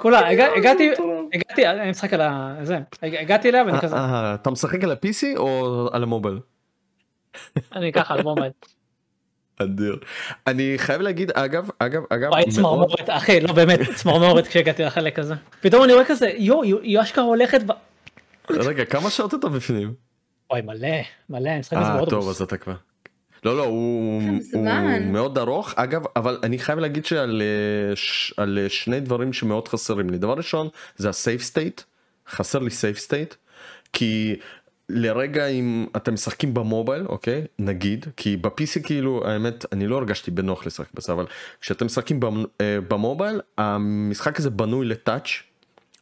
כולה, הגע- הגעתי, הגעתי, אני משחק על. זה, הג- הגעתי אליה ואני כזה, אה, אתה משחק על ה-PC או על המובייל? אני ככה על מובייל. אדיר. אני חייב להגיד אגב אגב אגב וואי, צמרמורת, אחי, לא באמת, צמרמורת כשהגעתי לחלק הזה. פתאום אני רואה כזה, יואו, היא- היא אשכרה הולכת ב... רגע כמה שעות אתה בפנים? וואי, מלא, מלא, אני משחק בזה אה טוב באוטובוס. אז אתה כבר. לא לא הוא, הוא. מאוד ארוך אגב אבל אני חייב להגיד שעל אה, ש, על אה, שני דברים שמאוד חסרים לי דבר ראשון זה ה save state חסר לי save state כי לרגע אם אתם משחקים ב mobile אוקיי נגיד כי ב-PC כאילו האמת אני לא הרגשתי בנוח לשחק בזה אבל כשאתם משחקים במ- ב mobile המשחק הזה בנוי ל touch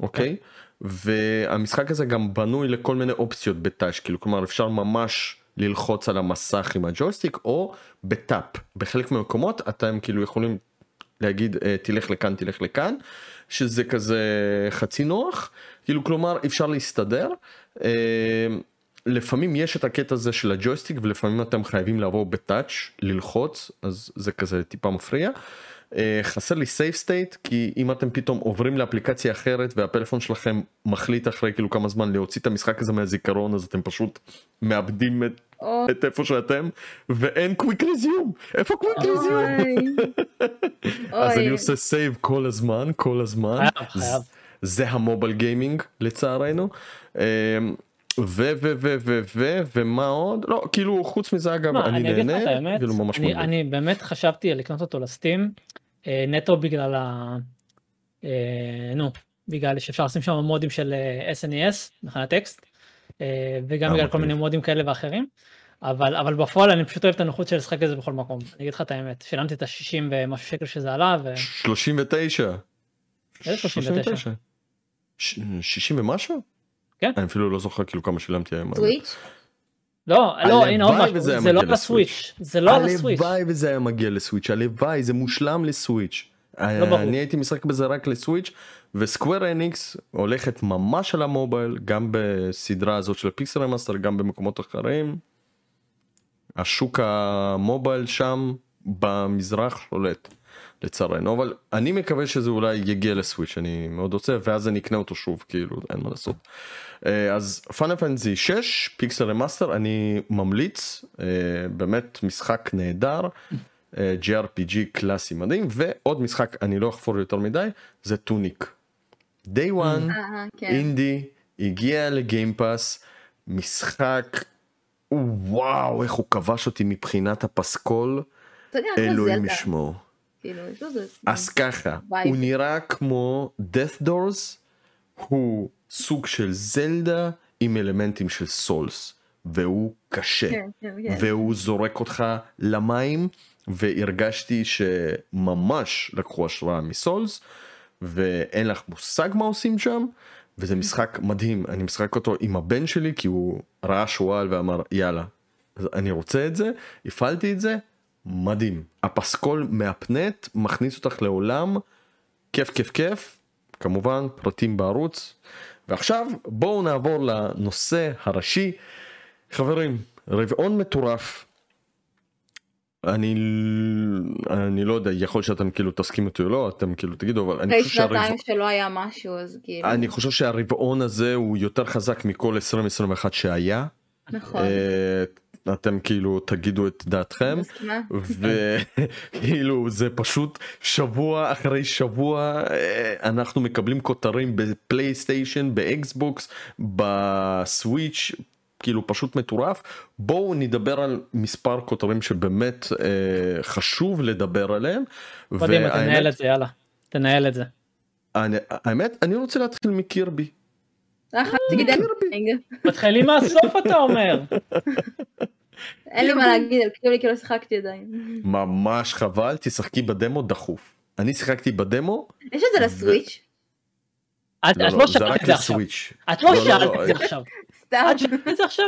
אוקיי והמשחק הזה גם בנוי לכל מיני אופציות בטאץ' כאילו כלומר אפשר ממש ללחוץ על המסך עם הג'ויסטיק או בטאפ. בחלק מהמקומות אתם כאילו יכולים להגיד אה, תלך לכאן תלך לכאן שזה כזה חצי נוח. כאילו כלומר אפשר להסתדר. אה, לפעמים יש את הקטע הזה של הג'ויסטיק ולפעמים אתם חייבים לעבור בטאץ' ללחוץ אז זה כזה טיפה מפריע. אה, חסר לי save state כי אם אתם פתאום עוברים לאפליקציה אחרת והפלאפון שלכם מחליט אחרי כאילו כמה זמן להוציא את המשחק הזה מהזיכרון אז אתם פשוט מאבדים את, או, את איפה שאתם ואין quick resume איפה quick resume אוי. אז אני. עושה save כל הזמן כל הזמן חייב, חייב. זה- זה ה mobile gaming לצערנו. ו ו ו ו ו ומה עוד לא כאילו חוץ מזה אגב מה, אני אני אגיד לך את נהנה האמת, כאילו ממש אני, מגניב. אני באמת חשבתי לקנות אותו לסטים, אה, נטו בגלל ה... אה, נו, בגלל שאפשר לשים שם מודים של אה, SNES, מבחינת טקסט, אה, וגם אה, בגלל כל. מיני מודים כאלה ואחרים, אבל, אבל בפועל אני פשוט אוהב את הנוחות של לשחק את זה בכל מקום, אני אגיד לך את האמת, שילמתי את ה-60 ומשהו שקל שזה עלה, ו... 39. איזה 39? ש- 60 ומשהו? כן. אני אפילו לא זוכר כאילו כמה שילמתי היום. Switch? לא, לא, הנה עוד משהו, זה לא ל Switch, זה לא ל Switch, הלוואי וזה היה מגיע ל Switch הלוואי זה מושלם ל Switch. לא ברור. אני הייתי משחק בזה רק ל Switch ו Square Enix הולכת ממש על ה mobile גם בסדרה הזאת של ה Pixel Remaster גם במקומות אחרים. השוק ה mobile שם במזרח שולט לצערנו אבל אני מקווה שזה אולי יגיע ל Switch אני מאוד רוצה ואז אני אקנה אותו שוב כאילו אין מה לעשות. אה, אז Final Fantasy 6 Pixel Remaster אני ממליץ אה, באמת משחק נהדר אה, JRPG קלאסי מדהים ועוד משחק אני לא אחפור יותר מדי זה Tunic. day one אה, כן. אינדי הגיע ל Game Pass משחק וואו איך הוא כבש אותי מבחינת הפסקול אלוהים. ישמור. כאילו. אז ככה. הוא נראה כמו Death's Door הוא סוג של זלדה עם אלמנטים של סולס והוא קשה. כן, כן, כן. והוא זורק אותך למים והרגשתי שממש לקחו השראה מסולס ואין לך מושג מה עושים שם וזה משחק מדהים. אני משחק אותו עם הבן שלי כי הוא ראה שועל ואמר יאללה אני רוצה את זה. הפעלתי את זה מדהים. הפסקול מהפנט מכניס אותך לעולם כיף כיף כיף כמובן פרטים בערוץ. ועכשיו בואו נעבור לנושא הראשי. חברים רבעון מטורף. אני אני לא יודע יכול שאתם כאילו תסכימו אותי או לא אתם כאילו תגידו אבל אני חושב, שהרבע... שנתיים שלא היה משהו, אז כאילו... אני חושב שהרבעון הזה הוא יותר חזק מכל 2021 שהיה. נכון. אה, אתם כאילו תגידו את דעתכם? וכאילו זה פשוט שבוע אחרי שבוע אה, אנחנו מקבלים כותרים ב PlayStation ב Xbox ב Switch כאילו פשוט מטורף בואו נדבר על מספר כותרים שבאמת אה, חשוב לדבר עליהם. תנהל והאמת- את זה, יאללה, תנהל את זה. אני- האמת אני רוצה להתחיל מ Kirby. מתחילים מהסוף אתה אומר. אין לי מה להגיד, על קיולי כי לא שיחקתי עדיין. ממש חבל תשחקי בדמו דחוף. אני שיחקתי בדמו. יש את זה לסוויץ'? את לא, לא, לא שאלת את זה עכשיו. את לא לא, שאלת לא, את זה עכשיו. סתם, את שאלת את זה עכשיו.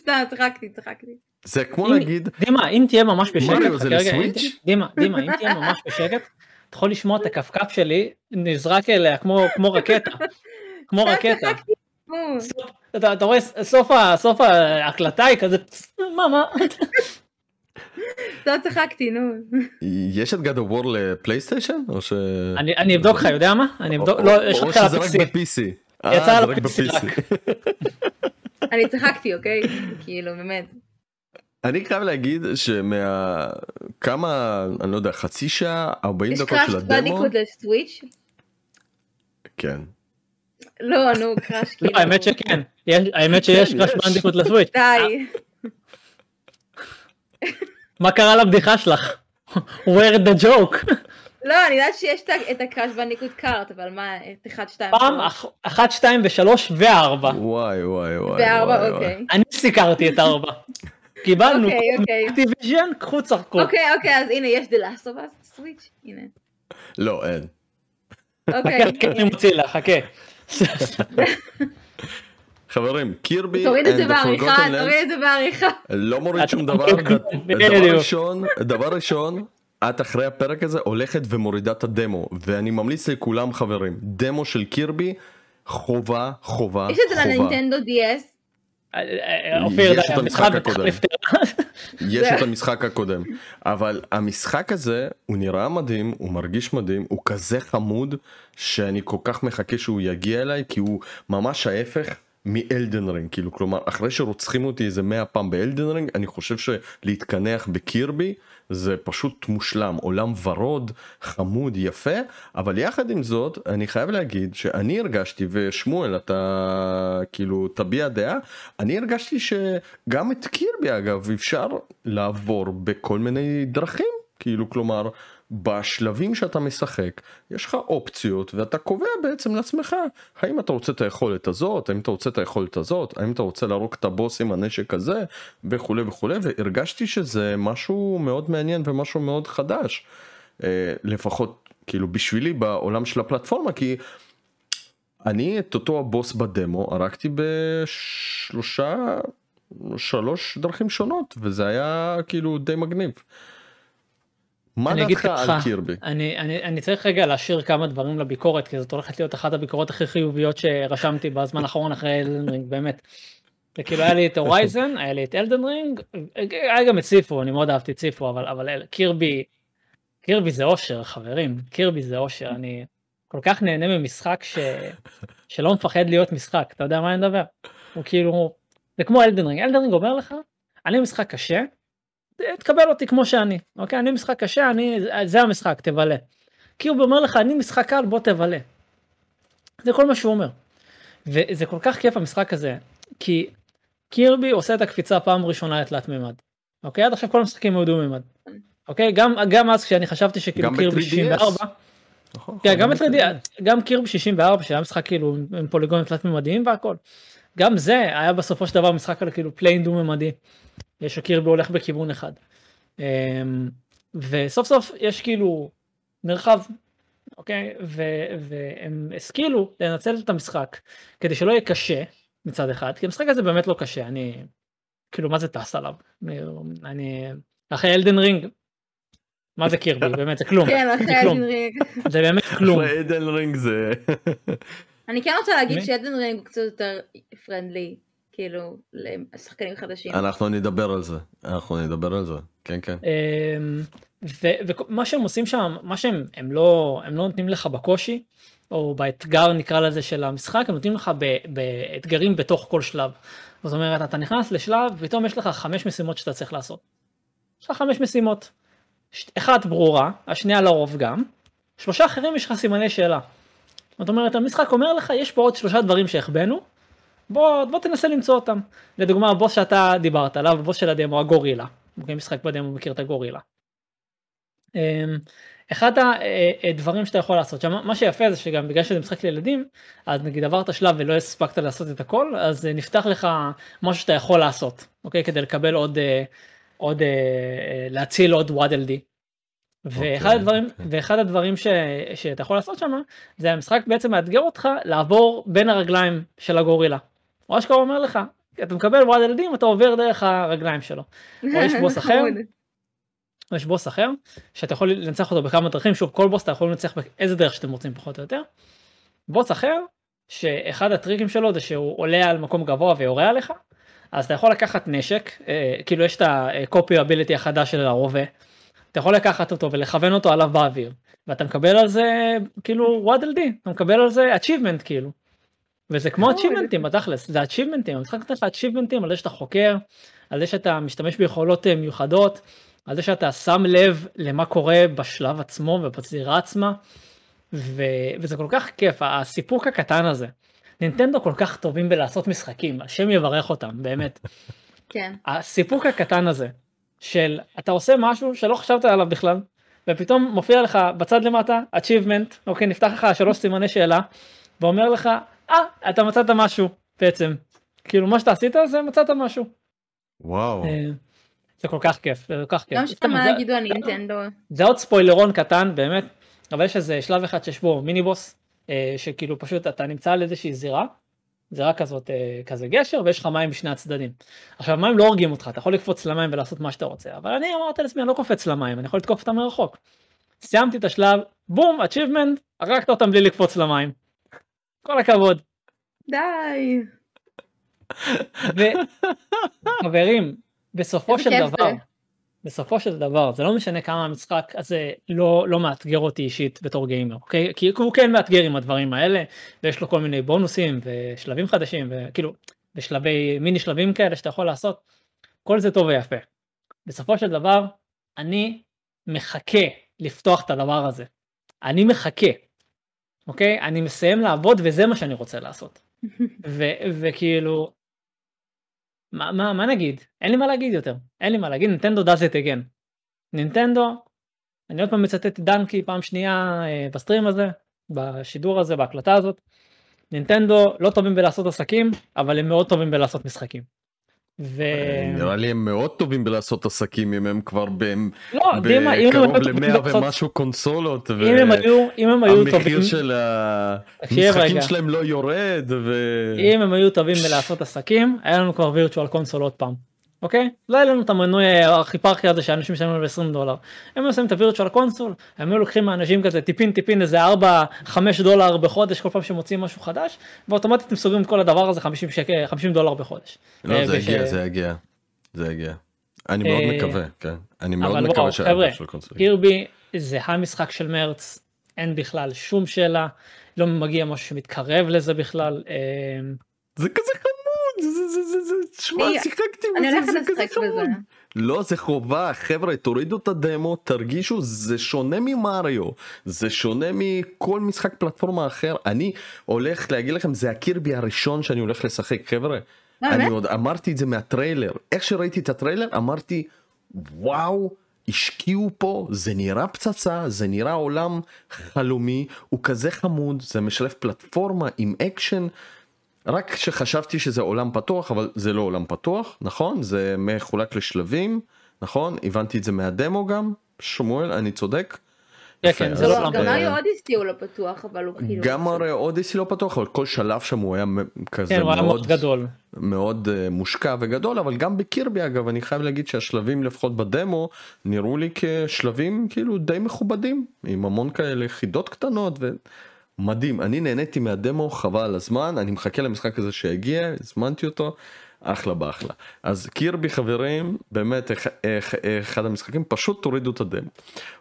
סתם, צחקתי, צחקתי. זה כמו להגיד דימה, אם תהיה ממש בשקט, דימה, דימה, אם תהיה ממש בשקט, אתה יכול לשמוע את הכפכף שלי נזרק אליה כמו רקטה. כמו רקטה. אתה אתה רואה סוף סוף ההקלטה היא כזה מה מה סתם צחקתי, נו. יש את God of War לפלייסטיישן או ש... אני אני אבדוק לך יודע מה אני אבדוק לא יש לך על שזה רק ה-PC. ב-PC. אה, יצא על רק ה-PC ב-PC. אני צחקתי, אוקיי? כאילו, באמת. אני חייב להגיד שמה... כמה, אני לא יודע, חצי שעה, 40 יש דקות קראש של הדמו, בניקוד לסוויץ'? כן. לא, נו, קראש כאילו. לא האמת שכן יש- האמת שיש כן, קראש יש. בנדיקוט לסוויץ'. די. מה קרה לבדיחה שלך? where the joke? לא, אני יודעת שיש את הקראש בניקוד קארט, אבל מה, את 1, 2, פעם אח- אחת, שתיים ושלוש וארבע. וואי וואי וואי. וארבע, וואי, אוקיי. אני סיקרתי את ארבע. קיבלנו אוקיי, אוקיי. אקטיביז'ן, קחו צחקו. אוקיי, אוקיי, אז הנה, יש The Last of Us סוויץ', הנה. לא, אין. אוקיי. חכה, חכה, אני מוציא לך, חכה. חברים, קירבי תוריד את זה בעריכה, תוריד את זה בעריכה. לא מוריד שום דבר, דבר. ראשון, דבר ראשון, את אחרי הפרק הזה הולכת ומורידה את הדמו, ואני ממליץ לכולם חברים, דמו של קירבי, חובה, חובה, יש את זה חובה. לנינטנדו DS. אה, אה, אופיר, יש די, את המשחק הקודם. יש את המשחק הקודם, אבל המשחק הזה הוא נראה מדהים, הוא מרגיש מדהים, הוא כזה חמוד שאני כל כך מחכה שהוא יגיע אליי כי הוא ממש ההפך מאלדן רינג, כאילו כלומר אחרי שרוצחים אותי איזה 100 פעם באלדן רינג אני חושב שלהתקנח בקירבי זה פשוט מושלם, עולם ורוד, חמוד, יפה, אבל יחד עם זאת אני חייב להגיד שאני הרגשתי ושמואל אתה כאילו תביע דעה, אני הרגשתי שגם את קירבי אגב אפשר לעבור בכל מיני דרכים, כאילו כלומר בשלבים שאתה משחק יש לך אופציות ואתה קובע בעצם לעצמך האם אתה רוצה את היכולת הזאת, האם אתה רוצה את היכולת הזאת, האם אתה רוצה להרוג את הבוס עם הנשק הזה וכולי וכולי והרגשתי שזה משהו מאוד מעניין ומשהו מאוד חדש אה, לפחות כאילו בשבילי בעולם של הפלטפורמה כי אני את אותו הבוס בדמו הרגתי בשלושה שלוש דרכים שונות וזה היה כאילו די מגניב. מה דעתך על Kirby? אני, אני, אני צריך רגע להשאיר כמה דברים לביקורת, כי זאת הולכת להיות אחת הביקורות הכי חיוביות שרשמתי בזמן האחרון אחרי Elden Ring, באמת. כאילו היה לי את Horizon, היה לי את Elden Ring, היה גם את Sifu, אני מאוד אהבתי את Sifu, אבל, אבל Kirby, Kirby זה אושר, חברים, Kirby זה אושר, אני כל כך נהנה ממשחק ש, שלא מפחד להיות משחק, אתה יודע מה אני מדבר? הוא כאילו, זה כמו אלדן רינג, אלדן רינג אומר לך, אני משחק קשה, תקבל אותי כמו שאני, אוקיי? אני משחק קשה, אני, זה המשחק, תבלה. כי הוא אומר לך, אני משחק קל, בוא תבלה. זה כל מה שהוא אומר. וזה כל כך כיף המשחק הזה, כי קירבי עושה את הקפיצה פעם ראשונה לתלת מימד. אוקיי? עד עכשיו כל המשחקים היו דו מימד. אוקיי? גם, גם אז כשאני חשבתי שכאילו Kirby ב-3DS. 64, נכון, כן, גם נכון, ב-3D, גם Kirby 64 שהיה משחק כאילו עם- פוליגונים תלת מימדיים והכל. גם זה היה בסופו של דבר משחק על כאילו plane דו מימדי. יש Kirby הולך בכיוון אחד. אמ, וסוף סוף יש כאילו מרחב, אוקיי? ו- והם השכילו לנצל את המשחק כדי שלא יהיה קשה מצד אחד, כי המשחק הזה באמת לא קשה, אני כאילו מה זה טס עליו? אני, אחרי Elden Ring, מה זה Kirby? באמת זה כלום, כן, אחרי אלדן רינג. זה באמת כלום. אחרי Elden Ring זה... אני כן רוצה להגיד? ש Elden Ring הוא קצת יותר friendly, כאילו, לשחקנים חדשים. אנחנו נדבר על זה, אנחנו נדבר על זה, כן כן. אמ, ו- ומה שהם עושים שם, מה שהם הם לא, הם לא נותנים לך בקושי, או באתגר נקרא לזה של המשחק, הם נותנים לך ב- באתגרים בתוך כל שלב. זאת אומרת, אתה נכנס לשלב, ופתאום יש לך חמש משימות שאתה צריך לעשות. יש לך חמש משימות. ש- אחת ברורה, השנייה לרוב גם, שלושה אחרים יש לך סימני שאלה. זאת אומרת, המשחק אומר לך, יש פה עוד שלושה דברים שהחבאנו, בוא, בוא תנסה למצוא אותם. לדוגמה, הבוס שאתה דיברת עליו, הבוס של הדמו, הגורילה. אוקיי, משחק בדמו מכיר את הגורילה. אמ, אחד הדברים שאתה יכול לעשות שם, מה שיפה זה שגם בגלל שזה משחק לילדים, אז נגיד עברת שלב ולא הספקת לעשות את הכל, אז אה, נפתח לך משהו שאתה יכול לעשות, אוקיי, כדי לקבל עוד, אה, עוד, אה, אה, להציל עוד וואד LD. ואחד אוקיי, הדברים, אוקיי. ואחד הדברים ש, שאתה יכול לעשות שם, זה המשחק בעצם מאתגר אותך לעבור בין הרגליים של הגורילה. הוא אשכרה אומר לך, אתה מקבל וואד LD, אתה עובר דרך הרגליים שלו. או יש בוס אחר, חמוד. יש בוס אחר שאתה יכול לנצח אותו בכמה דרכים שוב כל בוס אתה יכול לנצח באיזה דרך שאתם רוצים פחות או יותר. בוס אחר שאחד הטריקים שלו זה שהוא עולה על מקום גבוה ויורה עליך אז אתה יכול לקחת נשק אה, כאילו יש את ה-copy ability החדש של הרובה. אתה יכול לקחת אותו ולכוון אותו עליו באוויר ואתה מקבל על זה כאילו וואד LD אתה מקבל על זה achievement כאילו. וזה כמו חמוד. achievementים בתכלס זה achievementים המשחק נותן לך achievementים על זה שאתה חוקר על זה שאתה משתמש ביכולות אה, מיוחדות על זה שאתה שם לב למה קורה בשלב עצמו ובזירה עצמה ו... וזה כל כך כיף הסיפוק הקטן הזה. נינטנדו כל כך טובים בלעשות משחקים השם יברך אותם באמת כן. הסיפוק הקטן הזה של אתה עושה משהו שלא חשבת עליו בכלל, ופתאום מופיע לך בצד למטה achievement, אוקיי, נפתח לך שלוש סימני שאלה, ואומר לך, אה, אתה מצאת משהו בעצם. כאילו מה שאתה עשית זה מצאת משהו. וואו. אה, זה כל כך כיף, זה כל כך כיף. גם שאתה מה זה- יגידו על נינטנדו. זה עוד ספוילרון קטן באמת, אבל יש איזה שלב אחד שיש בו מיני בוס, אה, שכאילו פשוט אתה נמצא על איזושהי זירה, זירה כזאת, אה, כזה גשר, ויש לך מים משני הצדדים. עכשיו מים לא הורגים אותך, אתה יכול לקפוץ למים ולעשות מה שאתה רוצה, אבל אני אמרתי לעצמי, אני לא קופץ למים, אני יכול לתקוף אותם מרחוק. סיימתי את השלב, בום, achievement, הרגת אותם בלי לקפוץ למים. כל הכבוד. די. וחברים, בסופו של דבר. בסופו של דבר, זה לא משנה כמה המשחק הזה לא, לא מאתגר אותי אישית בתור גיימר, אוקיי? כי הוא כן מאתגר עם הדברים האלה, ויש לו כל מיני בונוסים ושלבים חדשים, וכאילו, ושלבי, מיני שלבים כאלה שאתה יכול לעשות, כל זה טוב ויפה. בסופו של דבר, אני מחכה לפתוח את הדבר הזה. אני מחכה, אוקיי? אני מסיים לעבוד וזה מה שאני רוצה לעשות. ו- וכאילו, מה, מה, מה נגיד? אין לי מה להגיד יותר. אין לי מה להגיד, נינטנדו does it again. נינטנדו, אני עוד פעם מצטט את דנקי פעם שנייה אה, בסטרים הזה, בשידור הזה, בהקלטה הזאת. נינטנדו לא טובים בלעשות עסקים, אבל הם מאוד טובים בלעשות משחקים. ו... נראה לי הם מאוד טובים בלעשות עסקים אם הם כבר לא, בקרוב היו טובים למאה בלעשות- ומשהו קונסולות אם הם היו, אם הם היו טובים, והמחיר של המשחקים. שלהם לא יורד ו... אם הם היו טובים בלעשות עסקים, היה לנו כבר Virtual Console עוד פעם. אוקיי? לא היה לנו את המנוי הארכיפרכי הזה שאנשים משלמים לו 20 דולר. הם היו עושים את ה Virtual Console, הם היו לוקחים מאנשים כזה טיפין טיפין איזה 4-5 דולר בחודש כל פעם שמוצאים משהו חדש, ואוטומטית הם סוגרים את כל הדבר הזה 50 שקל, 50 דולר בחודש. לא אה, זה יגיע זה יגיע. זה יגיע. אני מאוד אה, מקווה כן. אני מאוד אבל מקווה חבר'ה, של הקונסול. קירבי זה המשחק של מרץ, אין בכלל שום שאלה, לא מגיע משהו שמתקרב לזה בכלל. אה, זה כזה חמוד זה זה זה זה שמע אני- שיחקתי בזה זה כזה חמוד. לא זה חובה חבר'ה תורידו את הדמו תרגישו זה שונה ממריו זה שונה מכל משחק פלטפורמה אחר אני הולך להגיד לכם זה הקירבי הראשון שאני הולך לשחק חבר'ה. לא, אני? עוד אמרתי את זה מהטריילר איך שראיתי את הטריילר אמרתי וואו השקיעו פה זה נראה פצצה זה נראה עולם חלומי הוא כזה חמוד זה משלב פלטפורמה עם אקשן רק שחשבתי שזה עולם פתוח אבל זה לא עולם פתוח נכון זה מחולק לשלבים נכון הבנתי את זה מהדמו גם שמואל אני צודק. כן, כן, זה לא גם מריו אודיסטי הוא לא פתוח, אבל הוא כאילו... גם Mario Odyssey לא פתוח אבל כל שלב שם הוא היה כזה כן, הוא היה מאוד מאוד גדול. מאוד אה, מושקע וגדול אבל גם בקירבי אגב אני חייב להגיד שהשלבים לפחות בדמו נראו לי כשלבים כאילו די מכובדים עם המון כאלה חידות קטנות ומדהים אני נהניתי מהדמו חבל על הזמן. אני מחכה למשחק הזה שיגיע הזמנתי אותו. אחלה באחלה. אז קירבי חברים באמת אח- אח- אחד המשחקים פשוט תורידו את הדמו.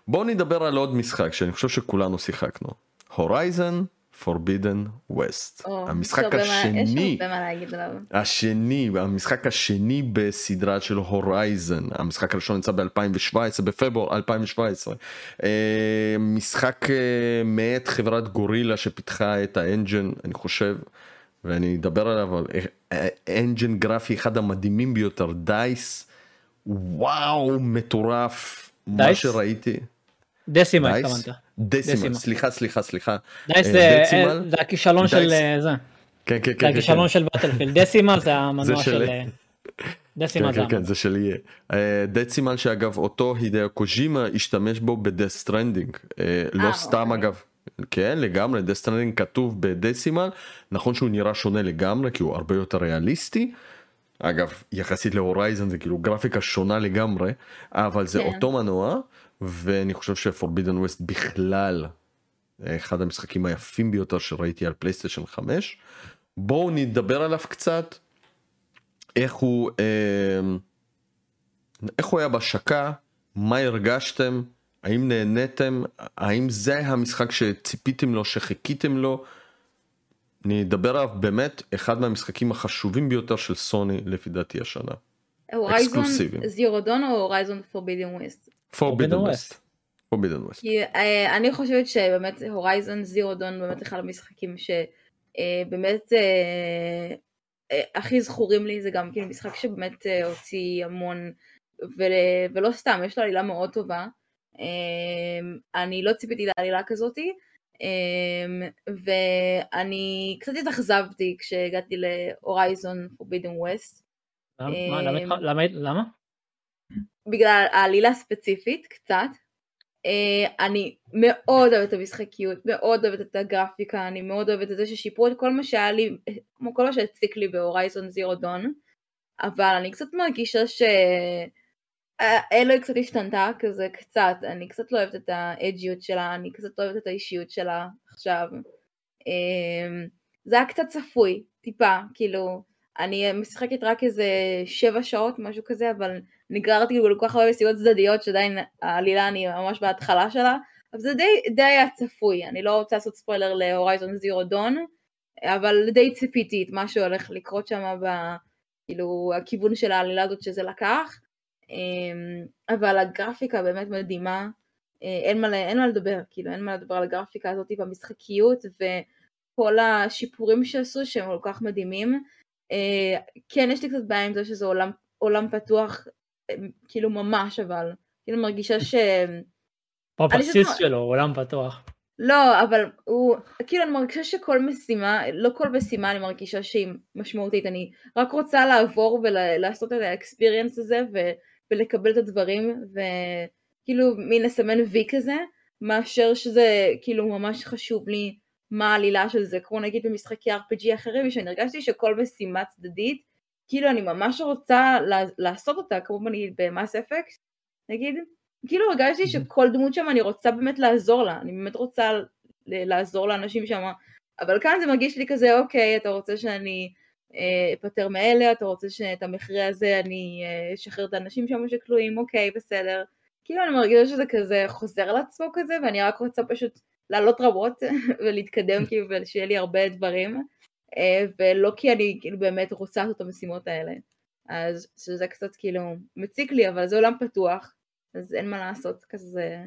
בואו נדבר על עוד משחק שאני חושב שכולנו שיחקנו. הורייזן Forbidden West או, המשחק יש הרבה מה- יש השני הרבה מה להגיד עליו. השני, המשחק השני בסדרה של Horizon, המשחק הראשון נמצא ב-2017, בפברואר 2017. אה, משחק אה, מאת חברת גורילה שפיתחה את ה engine, אני חושב, ואני אדבר עליו, אבל אה, engine גרפי אחד המדהימים ביותר, DICE, וואו, מטורף, מה DICE? שראיתי. דסימה דייס? התכוונת. דסימל, דסימל. סליחה, סליחה, סליחה. דייס אה, זה דצימל? זה הכישלון של דייס. אה, זה. כן, כן, זה כן, כן. הכישלון של בטלפילד. דסימל זה המנוע של-. אה, דסימל כן, זה כן, כן. זה של יהיה. דצימל שאגב אותו הידאו קוז'ימה השתמש בו בדה סטרנדינג. לא אה, סתם אוקיי. אגב. כן לגמרי דה סטרנדינג כתוב בדצימל נכון שהוא נראה שונה לגמרי כי הוא הרבה יותר ריאליסטי. אגב יחסית להורייזן זה כאילו גרפיקה שונה לגמרי אבל זה כן. אותו מנוע ואני חושב שפורבידן ווסט בכלל אחד המשחקים היפים ביותר שראיתי על פלייסטיישן 5. בואו נדבר עליו קצת. איך הוא אה, איך הוא היה בהשקה מה הרגשתם האם נהניתם האם זה המשחק שציפיתם לו שחיכיתם לו. אני אדבר עליו באמת אחד מהמשחקים החשובים ביותר של סוני לפי דעתי השנה. הורייזון אקסקלוסיבי. זירו דון או הורייזון פורבידן ווסט? Forbidden West. Forbidden West. כי אה, אני חושבת שבאמת הורייזון זירו דון באמת אחד המשחקים שבאמת הכי זכורים לי זה גם כאילו משחק שבאמת אה, הוציא המון ו- ולא סתם, יש לו עלילה מאוד טובה. אני לא ציפיתי לעלילה כזאתי, אמ, ואני קצת התאכזבתי כשהגעתי להורייזון פורבידן ווסט. למה? בגלל העלילה הספציפית, קצת. אה, אני מאוד אוהבת את המשחקיות, מאוד אוהבת את הגרפיקה, אני מאוד אוהבת את זה ששיפרו את כל מה שהיה לי, כמו כל מה שהציק לי בהורייזון זירו דון, אבל אני קצת מרגישה ש... אלוהי קצת השתנתה כזה קצת, אני קצת לא אוהבת את האג'יות שלה, אני קצת לא אוהבת את האישיות שלה עכשיו. אמ, זה היה קצת צפוי, טיפה, כאילו, אני משחקת רק איזה שבע שעות, משהו כזה, אבל נגררתי לכל כך הרבה מסיבות צדדיות שעדיין העלילה אני ממש בהתחלה שלה, אבל זה די, די היה צפוי, אני לא רוצה לעשות ספוילר להורייזון זירו דון, אבל די ציפיתי את מה שהולך לקרות שם, כאילו הכיוון של העלילה הזאת שזה לקח, אמ, אבל הגרפיקה באמת מדהימה, אה, אין מה, אין מה לדבר, כאילו אין מה לדבר על הגרפיקה הזאת במשחקיות וכל השיפורים שעשו שהם כל כך מדהימים. אה, כן יש לי קצת בעיה עם זה שזה עולם, עולם פתוח, אה, כאילו ממש אבל, כאילו מרגישה ש... בבסיס שלו, עולם פתוח. לא, אבל הוא, כאילו אני מרגישה שכל משימה, לא כל משימה אני מרגישה שהיא משמעותית, אני רק רוצה לעבור ולעשות את האקספיריאנס הזה ו, ולקבל את הדברים וכאילו מין לסמן וי כזה, מאשר שזה כאילו ממש חשוב לי מה העלילה של זה, כמו נגיד במשחקי RPG אחרים, שאני הרגשתי שכל משימה צדדית, כאילו אני ממש רוצה לעשות אותה, כמו נגיד במאס אפקט, נגיד, כאילו הרגשתי שכל דמות שם אני רוצה באמת לעזור לה, אני באמת רוצה לעזור לאנשים שם, אבל כאן זה מרגיש לי כזה, אוקיי, אתה רוצה שאני אה, אפטר מאלה, אתה רוצה שאת המכרה הזה אני אה, אשחרר את האנשים שם שכלואים, אוקיי, בסדר. כאילו אני מרגישה שזה כזה חוזר על עצמו כזה, ואני רק רוצה פשוט לעלות רבות ולהתקדם כאילו, ושיהיה לי הרבה דברים, אה, ולא כי אני כאילו באמת רוצה לעשות את המשימות האלה. אז שזה קצת כאילו מציק לי, אבל זה עולם פתוח, אז אין מה לעשות, כזה,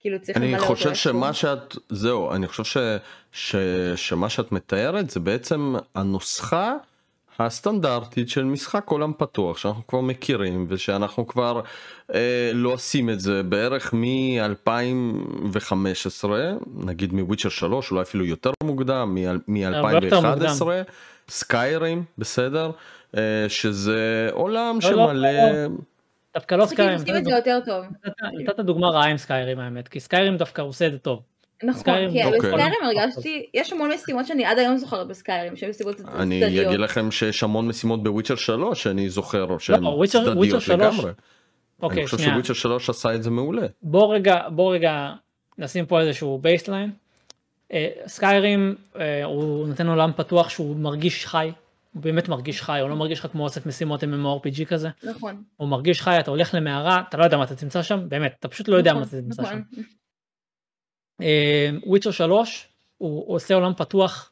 כאילו צריך. אני חושב שמה שאת, זהו, אני חושב ש, ש, שמה שאת מתארת זה בעצם הנוסחה הסטנדרטית של משחק עולם פתוח שאנחנו כבר מכירים ושאנחנו כבר אה, לא עושים את זה בערך מ-2015 נגיד מוויצ'ר 3 אולי אפילו יותר מוקדם מ-2011 סקיירים בסדר אה, שזה עולם לא, לא, שמלא. לא, לא. דווקא לא סקיירים. עושים את זה יותר טוב. נתת דוגמה רעה עם סקיירים האמת, כי סקיירים דווקא עושה את זה טוב. נכון, כי בסקיירים הרגשתי, יש המון משימות שאני עד היום זוכרת בסקיירים, שהן משימות צדדיות. אני אגיד לכם שיש המון משימות בוויצ'ר 3 שאני זוכר שהן צדדיות לגמרי. אוקיי, אני חושב ש Witcher 3 עשה את זה מעולה. בוא רגע, בוא רגע נשים פה איזשהו baseline. Skyrim הוא נותן עולם פתוח שהוא מרגיש חי, הוא באמת מרגיש חי, הוא לא מרגיש לך כמו אוסף משימות MMORPG כזה. נכון. הוא מרגיש חי, אתה הולך למערה, אתה לא יודע מה אתה תמצא שם, באמת, אתה פשוט לא יודע נכון, מה אתה תמצא נכון. שם. Witcher uh, 3 הוא, הוא עושה עולם פתוח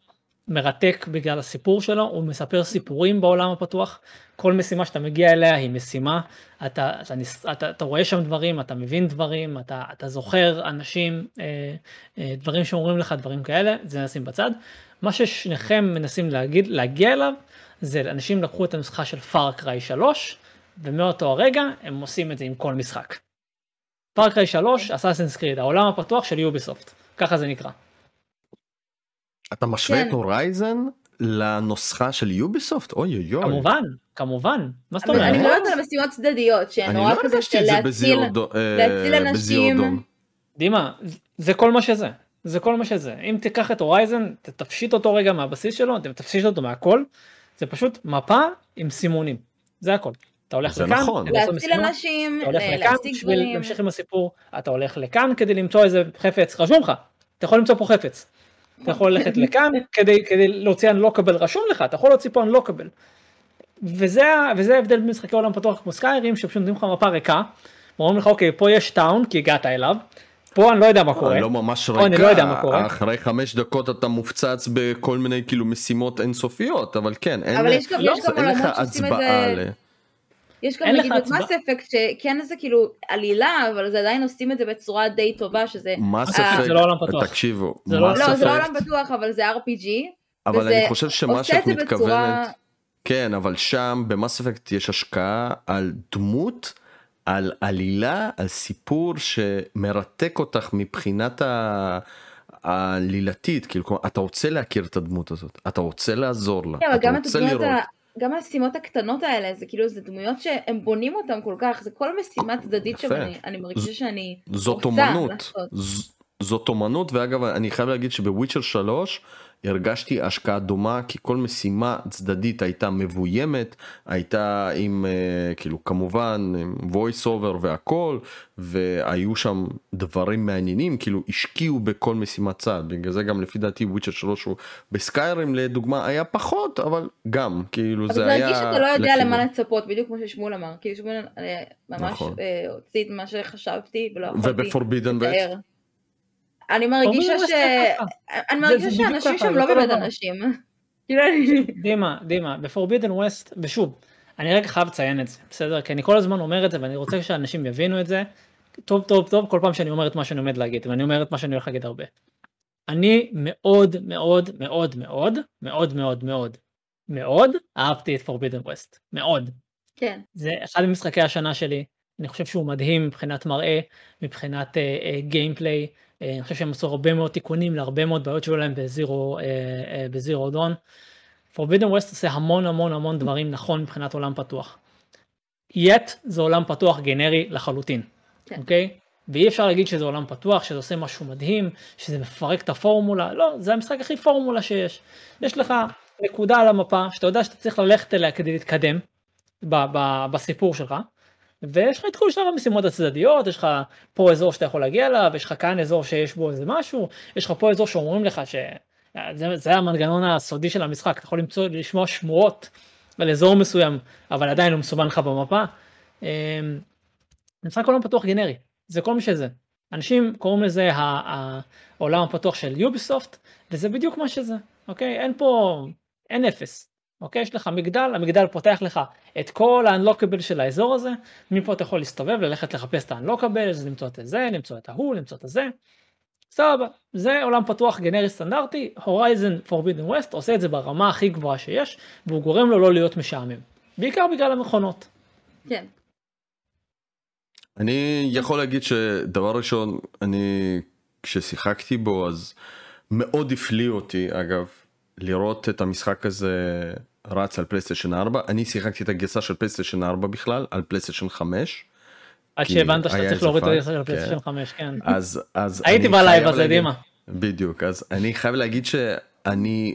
מרתק בגלל הסיפור שלו, הוא מספר סיפורים בעולם הפתוח, כל משימה שאתה מגיע אליה היא משימה, אתה, אתה, אתה, אתה, רואה שם דברים, אתה מבין דברים, אתה, אתה זוכר אנשים, אה, אה, דברים שאומרים לך, דברים כאלה, זה נשים בצד. מה ששניכם מנסים להגיד, להגיע אליו, זה אנשים לקחו את הנוסחה של Far Cry 3, ומאותו הרגע הם עושים את זה עם כל משחק. Far Cry 3, Assassin's Creed, העולם הפתוח של Ubisoft, ככה זה נקרא. אתה משווה כן. את הורייזן לנוסחה של יוביסופט? אוי אוי אוי. כמובן, כמובן. מה זאת אומרת? אני מדברת על משימות צדדיות, שהן נורא לא כזה של להציל אה, אנשים. דימה, זה כל מה שזה. זה כל מה שזה. אם תיקח את הורייזן, תפשיט אותו רגע מהבסיס שלו, תפשיט אותו מהכל, זה פשוט מפה עם סימונים. זה הכל. אתה הולך לכאן, נכון. להציל אנשים, אתה הולך לכאן בשביל להמשיך עם הסיפור, אתה הולך לכאן כדי למצוא איזה חפץ, רשום לך, אתה יכול למצוא פה חפץ. אתה יכול ללכת לכאן כדי, כדי להוציא אנלוקבל רשום לך, אתה יכול להוציא פה אנלוקבל. וזה, וזה ההבדל במשחקי עולם פתוח כמו סקיירים, שפשוט נותנים לך מפה ריקה, אומרים לך אוקיי פה יש טאון כי הגעת אליו, פה אני לא יודע מה קורה. לא ממש ריקה, אני לא יודע מה קורה. אחרי חמש דקות אתה מופצץ בכל מיני כאילו משימות אינסופיות, אבל כן, אין, אבל יש גם, לא, יש גם עולמות שעושים את זה... יש גם נגיד את מס אפקט שכן זה כאילו עלילה אבל זה עדיין עושים את זה בצורה די טובה שזה מס אפקט זה לא עולם פתוח. תקשיבו זה לא, לא זה לא עולם פתוח אבל זה RPG אבל אני חושב שמה שאת מתכוונת כן אבל שם במס אפקט יש השקעה על דמות על עלילה, על סיפור שמרתק אותך מבחינת ה... העלילתית, כאילו, כלומר, אתה רוצה להכיר את הדמות הזאת, אתה רוצה לעזור לה, כן, אתה רוצה לראות. ה- גם המשימות הקטנות האלה, זה כאילו, זה דמויות שהם בונים אותם כל כך, זה כל משימה צדדית. שאני אני מרגישה שאני זאת רוצה אומנות, זאת אומנות, ואגב, אני חייב להגיד שבוויצ'ר 3 הרגשתי השקעה דומה, כי כל משימה צדדית הייתה מבוימת, הייתה עם, אה, כאילו, כמובן, עם voice over והכל, והיו שם דברים מעניינים, כאילו, השקיעו בכל משימת צד, בגלל זה גם לפי דעתי וויצ'ר 3 הוא בסקיירים לדוגמה היה פחות, אבל גם, כאילו, אבל זה היה... הרגיש שאתה לא יודע לכיוון. למה לצפות, בדיוק כמו ששמואל אמר, כאילו שמואל אה, ממש נכון. אה, הוציא את מה שחשבתי ולא יכולתי ובפורבידן לתאר. אני מרגישה Forbidden ש... אני מרגישה שאנשים שם לא באמת. אנשים. כאילו, דימה, דימה, בפורבידן ווסט, ושוב, אני רגע חייב לציין את זה, בסדר? כי אני כל הזמן אומר את זה ואני רוצה שאנשים יבינו את זה, טוב טוב טוב כל פעם שאני אומר את מה שאני עומד להגיד, ואני אומר את מה שאני הולך להגיד הרבה. אני מאוד מאוד מאוד מאוד מאוד מאוד מאוד מאוד אהבתי את פורבידן ווסט, מאוד. כן, זה אחד ממשחקי השנה שלי, אני חושב שהוא מדהים מבחינת מראה, מבחינת גיימפליי, uh, uh, אני חושב שהם עשו הרבה מאוד תיקונים להרבה מאוד בעיות שהיו להם בזירו, uh, בזירו דון. Forbidden West עושה המון המון המון דברים נכון מבחינת עולם פתוח. יט זה עולם פתוח גנרי לחלוטין, כן. אוקיי? ואי אפשר להגיד שזה עולם פתוח, שזה עושה משהו מדהים, שזה מפרק את הפורמולה, לא, זה המשחק הכי פורמולה שיש. יש לך נקודה על המפה שאתה יודע שאתה צריך ללכת אליה כדי להתקדם ב- ב- בסיפור שלך, ויש לך את כל שאר המשימות הצדדיות, יש לך פה אזור שאתה יכול להגיע אליו, יש לך כאן אזור שיש בו איזה משהו, יש לך פה אזור שאומרים לך ש... זה, המנגנון הסודי של המשחק, אתה יכול למצוא, לשמוע שמועות על אזור מסוים, אבל עדיין הוא מסומן לך במפה. אמ, משחק עולם פתוח גנרי, זה כל מי שזה. אנשים קוראים לזה העולם הפתוח של יוביסופט, וזה בדיוק מה שזה, אוקיי? אין פה, אין אפס. אוקיי? יש לך מגדל, המגדל פותח לך את כל ה-unlockable של האזור הזה, מפה אתה יכול להסתובב, ללכת לחפש את ה-unlockable, למצוא את זה, למצוא את ההוא, למצוא את הזה. סבבה, זה עולם פתוח גנרי סטנדרטי, הורייזן פורבידן ווסט עושה את זה ברמה הכי גבוהה שיש, והוא גורם לו לא להיות משעמם. בעיקר בגלל המכונות. כן. אני יכול להגיד שדבר ראשון, אני כששיחקתי בו אז מאוד הפליא אותי אגב לראות את המשחק הזה רץ על פלייסטיישן 4, אני שיחקתי את הגרסה של פלייסטיישן 4 בכלל על פלייסטיישן 5, עד שהבנת שאתה צריך להוריד את הגרסה של כן. פלייסטיישן 5, כן. אז אז הייתי בלייב הזה, דימה. בדיוק אז אני חייב להגיד שאני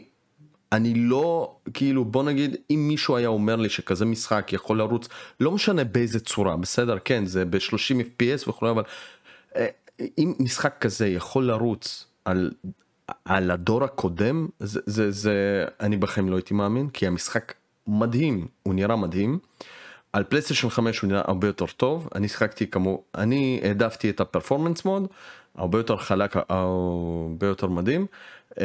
אני לא כאילו בוא נגיד אם מישהו היה אומר לי שכזה משחק יכול לרוץ לא משנה באיזה צורה בסדר כן זה ב-30 fps וכו' אבל אה, אם משחק כזה יכול לרוץ על על הדור הקודם זה זה זה אני בחיים לא הייתי מאמין כי המשחק מדהים הוא נראה מדהים. על פלייסטיישן 5 הוא נראה הרבה יותר טוב אני שיחקתי כמו אני העדפתי את הפרפורמנס מוד הרבה יותר חלק הרבה יותר מדהים uh,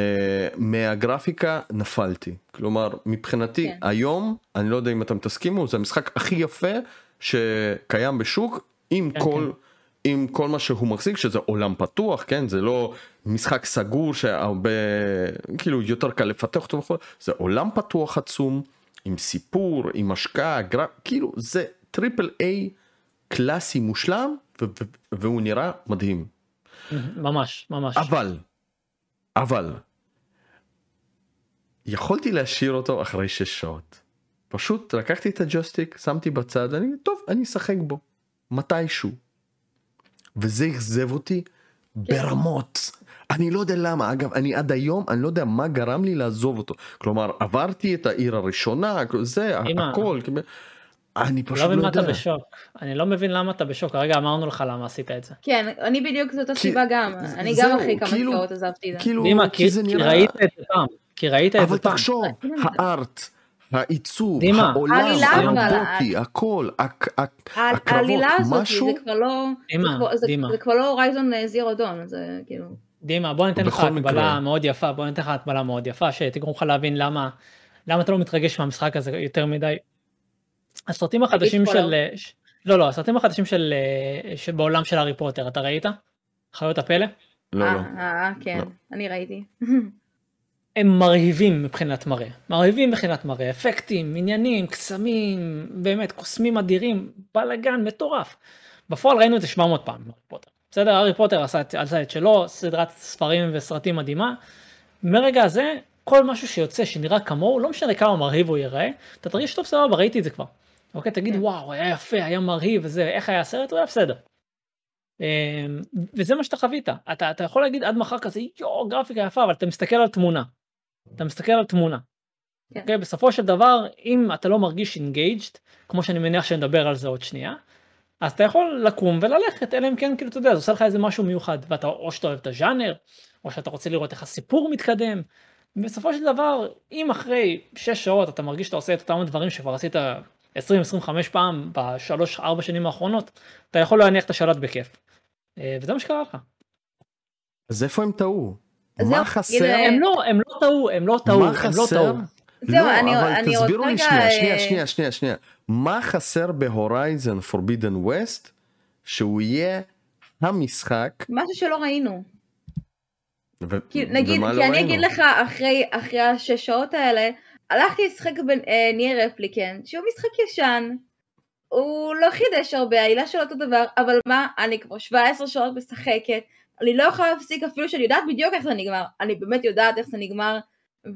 מהגרפיקה נפלתי כלומר מבחינתי כן. היום אני לא יודע אם אתם תסכימו זה המשחק הכי יפה שקיים בשוק עם כן, כל עם כל מה שהוא מחזיק שזה עולם פתוח כן? זה לא משחק סגור שהרבה כאילו יותר קל לפתח אותו וכו' זה עולם פתוח עצום עם סיפור עם השקעה גר... כאילו זה triple A קלאסי מושלם ו- ו- והוא נראה מדהים. ממש, ממש. אבל אבל יכולתי להשאיר אותו אחרי שש שעות. פשוט לקחתי את הג'וסטיק שמתי בצד אני טוב אני אשחק בו. מתישהו וזה אכזב אותי ברמות אני לא יודע למה אגב אני עד היום אני לא יודע מה גרם לי לעזוב אותו כלומר עברתי את העיר הראשונה זה אמא. הכל אני אני פשוט לא מבין לא מה אתה יודע בשוק. אני לא מבין למה אתה בשוק, הרגע אמרנו לך למה עשית את זה. כן, אני בדיוק זאת הסיבה גם. זה- אני גם אחרי כמה כאילו- שעות עזבתי את זה. כאילו כי זה כי נראה ראית את זה פעם. כי ראית את אבל זה פעם. תחשוב ראיתי את זה. הארט העיצוב דימה. העולם הרובוטי הכל הק- הק- ה- הקרבות, העלילה הזאת, משהו- זה כבר לא... דימה, זה כבר- זה- דימה. זה כבר לא הורייזון זירו דון, זה כאילו... דימה, בוא ניתן לך. הקבלה מאוד יפה, בוא ניתן לך הקבלה מאוד יפה, שתגרום לך להבין למה, למה אתה לא מתרגש מהמשחק הזה יותר מדי. הסרטים החדשים. של... ש- לא, לא, הסרטים החדשים של... אה, שבעולם של הארי פוטר, אתה ראית? חיות הפלא? לא אה, לא אה, כן, לא. אני ראיתי. הם מרהיבים מבחינת מראה, מרהיבים מבחינת מראה, אפקטים, עניינים, קסמים, באמת קוסמים אדירים, בלאגן מטורף. בפועל ראינו את זה 700 פעם הארי פוטר. בסדר, הארי פוטר עשה, עשה את שלו, סדרת ספרים וסרטים מדהימה. מרגע הזה, כל משהו שיוצא שנראה כמוהו, לא משנה כמה מרהיב הוא ייראה, אתה תרגיש טוב סבבה, ראיתי את זה כבר. אוקיי, תגיד כן. וואו, היה יפה, היה מרהיב וזה, איך היה הסרט? הוא היה בסדר. אמ, וזה מה שאתה חווית. אתה, אתה יכול להגיד עד מחר כזה, יואו, גרפיקה יפה, אבל אתה מסתכל על תמונה. אתה מסתכל על תמונה. כן. אוקיי, בסופו של דבר, אם אתה לא מרגיש engaged, כמו שאני מניח שנדבר על זה עוד שנייה, אז אתה יכול לקום וללכת, אלא אם כן, כאילו, אתה יודע, זה עושה לך איזה משהו מיוחד, ואתה, או שאתה אוהב את הז'אנר, או שאתה רוצה לראות איך הסיפור מתקדם. בסופו של דבר, אם אחרי 6 שעות אתה מרגיש שאתה עושה את אותם דברים שכבר עשית 20-25 פעם בשלוש-ארבע שנים האחרונות, אתה יכול להניח את השלט בכיף. אה, וזה מה שקרה לך. אז איפה הם טעו? מה חסר? הם לא, הם לא טעו, הם לא טעו, הם לא? טעו. זהו, לא, אני- אבל אני תסבירו לי שנייה, אה, שנייה, שנייה, שנייה, שנייה. מה חסר ב Horizon Forbidden West שהוא יהיה המשחק? משהו שלא ראינו. ו- כי נגיד, כי לא אני ראינו? אגיד לך, אחרי, אחרי השש שעות האלה, הלכתי לשחק בניר רפליקנט, שהוא משחק ישן, הוא לא חידש הרבה, העילה שלו אותו דבר, אבל מה, אני כבר 17 שעות משחקת, אני לא יכולה להפסיק אפילו שאני יודעת בדיוק איך זה נגמר, אני באמת יודעת איך זה נגמר,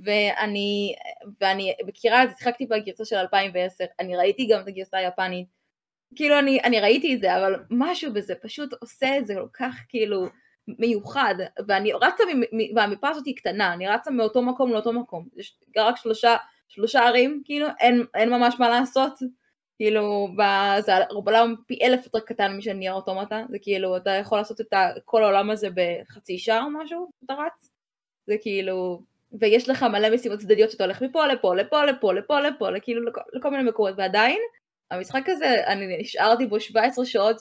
ואני, ואני מכירה את זה, שיחקתי בגרסה של 2010, אני ראיתי גם את הגרסה היפנית, כאילו אני, אני ראיתי את זה, אבל משהו בזה פשוט עושה את זה כל כך כאילו מיוחד, ואני רצה, והמפה הזאת היא קטנה, אני רצה מאותו מקום לאותו מקום, יש רק שלושה, שלושה ערים, כאילו, אין, אין ממש מה לעשות, כאילו, זה עולם פי אלף יותר קטן משל נייר אוטומטה, זה כאילו, אתה יכול לעשות את כל העולם הזה בחצי שעה או משהו, אתה רץ, זה כאילו, ויש לך מלא משימות צדדיות שאתה הולך מפה לפה, לפה, לפה, לפה, לפה, כאילו לכל, לכל מיני מקומות, ועדיין, המשחק הזה, אני נשארתי בו 17 שעות,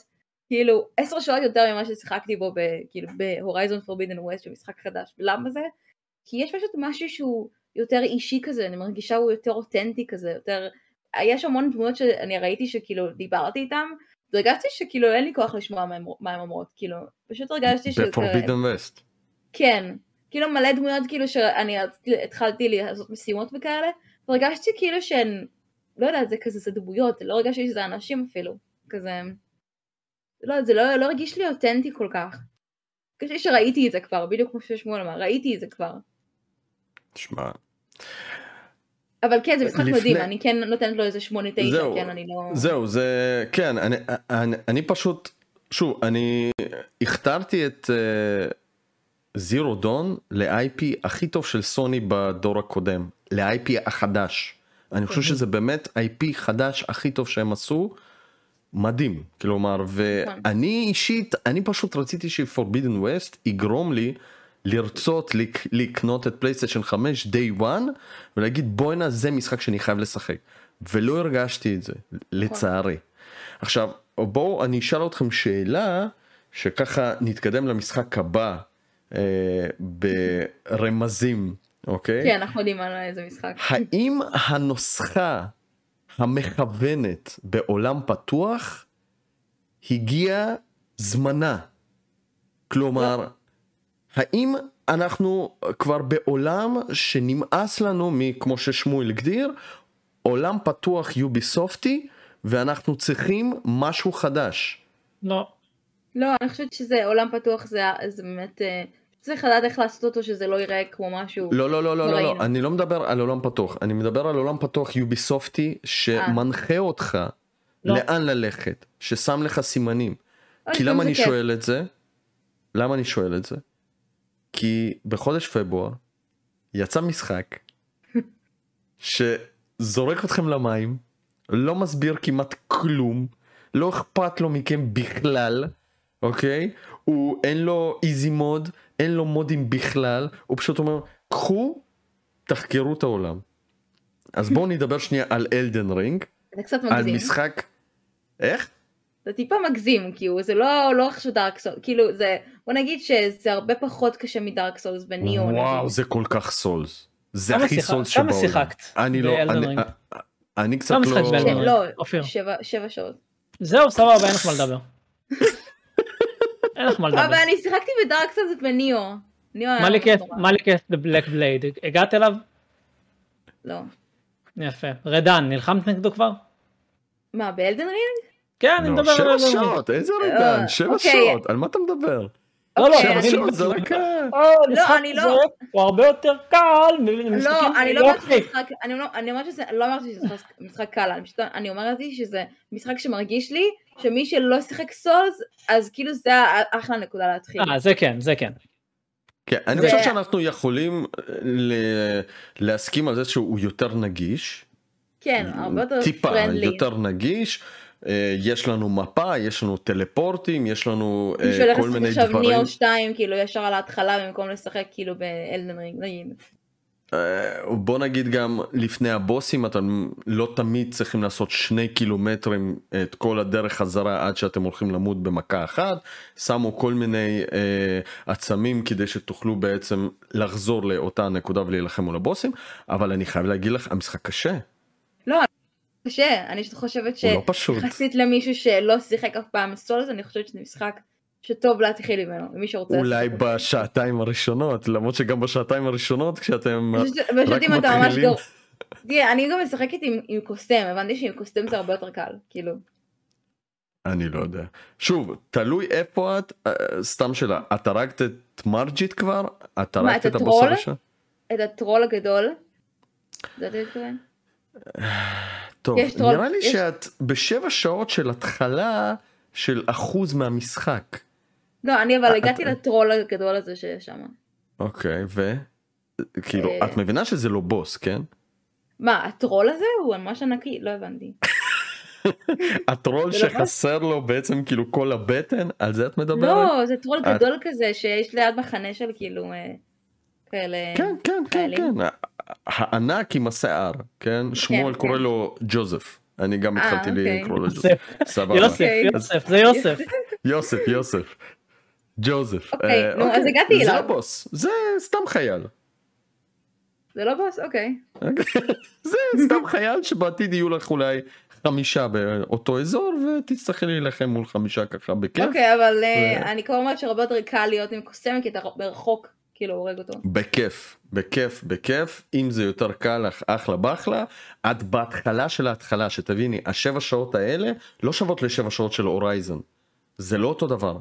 כאילו 10 שעות יותר ממה ששיחקתי בו ב, כאילו בהורייזון פורבידן ווסט, שהוא משחק חדש. ולמה זה? כי יש פשוט משהו שהוא יותר אישי כזה, אני מרגישה הוא יותר אותנטי כזה, יותר... יש המון דמויות שאני ראיתי שכאילו דיברתי איתם, והרגשתי שכאילו אין לי כוח לשמוע מה הן אומרות, כאילו, פשוט הרגשתי ש... בפורבידן ווסט. כן, כאילו מלא דמויות כאילו שאני התחלתי לעשות משימות וכאלה, והרגשתי כאילו שהן, לא יודעת, זה כזה, זה דמויות, לא הרגשתי שזה אנשים אפילו, כזה, לא, זה לא, לא הרגיש לי אותנטי כל כך. הרגשתי שראיתי את זה כבר, בדיוק כמו ששמואל אמר, ראיתי את זה כבר. שמע, אבל כן, זה משחק לפני- מדהים, אני כן נותנת לו איזה שמונה תשע, זהו, כן, אני לא... זהו, זה, כן, אני, אני, אני פשוט, שוב, אני הכתרתי את זירו דון ל-IP הכי טוב של סוני בדור הקודם, ל-IP החדש. אני חושב שזה באמת IP חדש הכי טוב שהם עשו, מדהים, כלומר, ואני אישית, אני פשוט רציתי שפורבידן ווסט יגרום לי לרצות לק, לקנות את פלייסטיישן 5 day one ולהגיד בואנה זה משחק שאני חייב לשחק ולא הרגשתי את זה לצערי. עכשיו בואו אני אשאל אתכם שאלה שככה נתקדם למשחק הבא אה, ברמזים אוקיי? כן, אנחנו יודעים על איזה משחק. האם הנוסחה המכוונת בעולם פתוח הגיע זמנה? כלומר, האם אנחנו כבר בעולם שנמאס לנו מכמו ששמואל הגדיר, עולם פתוח יוביסופטי ואנחנו צריכים משהו חדש. לא. לא, אני חושבת שזה עולם פתוח, זה, זה באמת... אה, צריך לדעת איך לעשות אותו שזה לא ייראה כמו משהו. לא לא לא לא לא. לא אני לא מדבר על עולם פתוח אני מדבר על עולם פתוח יוביסופטי שמנחה אותך לא. לאן ללכת ששם לך סימנים כי למה אני כיף. שואל את זה? למה אני שואל את זה? כי בחודש פברואר יצא משחק שזורק אתכם למים, לא מסביר כמעט כלום, לא אכפת לו מכם בכלל, אוקיי? הוא אין לו איזי מוד, אין לו מודים בכלל, הוא פשוט אומר קחו, תחקרו את העולם. אז בואו נדבר שנייה על אלדן רינג, זה קצת על מגזים. משחק... איך? זה טיפה מגזים, כאילו, זה לא, לא איך שדארק סולס, כאילו, זה, בוא נגיד שזה הרבה פחות קשה מדארק סולס וניאו. וואו נגיד. זה כל כך סולס. זה כמה הכי שיחק- סולס כמה שבעולם. שיחקת אני לא, באלדן אני- רינג? אני קצת כמה משחק לא... באלדן כן? לא, אופיר. שבע, שבע שעות. זהו, סבבה, אין לך מה לדבר. אין לך מה לדבר. אבל אני שיחקתי בדארק סולס וניאו. אני היה מליקס, ממש נורא. מליקס דה בלק בלייד, הגעת אליו? לא. יפה. רדן, נלחמת נגדו כבר? מה, באלדן רינג? כן, אני לא, מדבר על שבע. שעות, איזה אה, רדן, שבע אוקיי. שעות, על מה אתה מדבר? לא, לא, שבע אני- שעות זה רק... אה, המשחק אני לא- הוא הרבה יותר קל לא, אני לא אומרת שזה יופי. משחק, אני לא- אני אומרת שזה, לא אמרתי שזה משחק- קל, אני אומרת שזה משחק שמרגיש לי שמי שלא שיחק סולס, אז כאילו זה אחלה נקודה להתחיל. אה, זה כן, זה כן. כן, אני חושב שאנחנו יכולים אה, להסכים על זה שהוא יותר נגיש. כן, הרבה יותר טיפה פרנדלי. יותר נגיש. אה, יש לנו מפה, יש לנו טלפורטים, יש לנו אה, מי שהולך כל לשחק מיני עכשיו דברים. ניאו 2, כאילו ישר על ההתחלה במקום לשחק כאילו באלדן רינג, נגיד. אה, בוא נגיד גם לפני הבוסים אתם לא תמיד צריכים לעשות שני קילומטרים את כל הדרך חזרה עד שאתם הולכים למות במכה אחת שמו כל מיני אה, עצמים כדי שתוכלו בעצם לחזור לאותה נקודה ולהילחם מול הבוסים אבל אני חייב להגיד לך המשחק קשה קשה, אני חושבת הוא לא שיחסית למישהו שלא שיחק אף פעם סולס, אני חושבת שזה משחק שטוב להתחיל ממנו, למי שרוצה אולי. בשעתיים הראשונות למרות שגם בשעתיים הראשונות כשאתם רק מתחילים. תראה, אני גם משחקת עם, עם קוסם, הבנתי שעם קוסם זה הרבה יותר קל, כאילו. אני לא יודע. שוב, תלוי איפה את, אה, סתם שאלה, את הרגת את מרג'יט כבר? את הרגת את את הבוס הטרול? הראשון? את הטרול הגדול. זה אתה מתכוון? טוב, יש טרול- נראה לי יש- שאת בשבע שעות של התחלה של אחוז מהמשחק. לא, אני אבל את- הגעתי לטרול הגדול הזה שיש שם. אוקיי, ו? כאילו, אה. את מבינה שזה לא בוס, כן? מה, הטרול הזה הוא ממש ענקי? לא הבנתי. הטרול לא? שחסר לו בעצם כאילו כל הבטן, על זה את מדברת? לא, זה טרול גדול כזה שיש ליד מחנה של כאילו אה, כאלה. כן, כן, כן. כן. הענק עם השיער, כן? שמואל כן. קורא לו ג'וזף. אני גם אה, התחלתי אוקיי. לקרוא לו ג'וזף. יוסף, סבבה. יוסף, אוקיי. יוסף, זה יוסף. יוסף, יוסף. ג'וזף. אוקיי, אה, נו, אז הגעתי זה אליו. לא בוס, זה סתם חייל. זה לא בוס? אוקיי. זה סתם חייל שבעתיד יהיו לך אולי חמישה באותו אזור ותצטרכי להילחם מול חמישה ככה בכיף. אוקיי, אבל אה, ו- אני כבר אומרת שהרבה יותר קל להיות עם קוסם כי אתה ברחוק כאילו הורג אותו. בכיף, בכיף, בכיף, אם זה יותר קל לך אחלה באחלה, את בהתחלה של ההתחלה, שתביני, השבע שעות האלה לא שוות לשבע שעות של הורייזן, זה לא אותו דבר.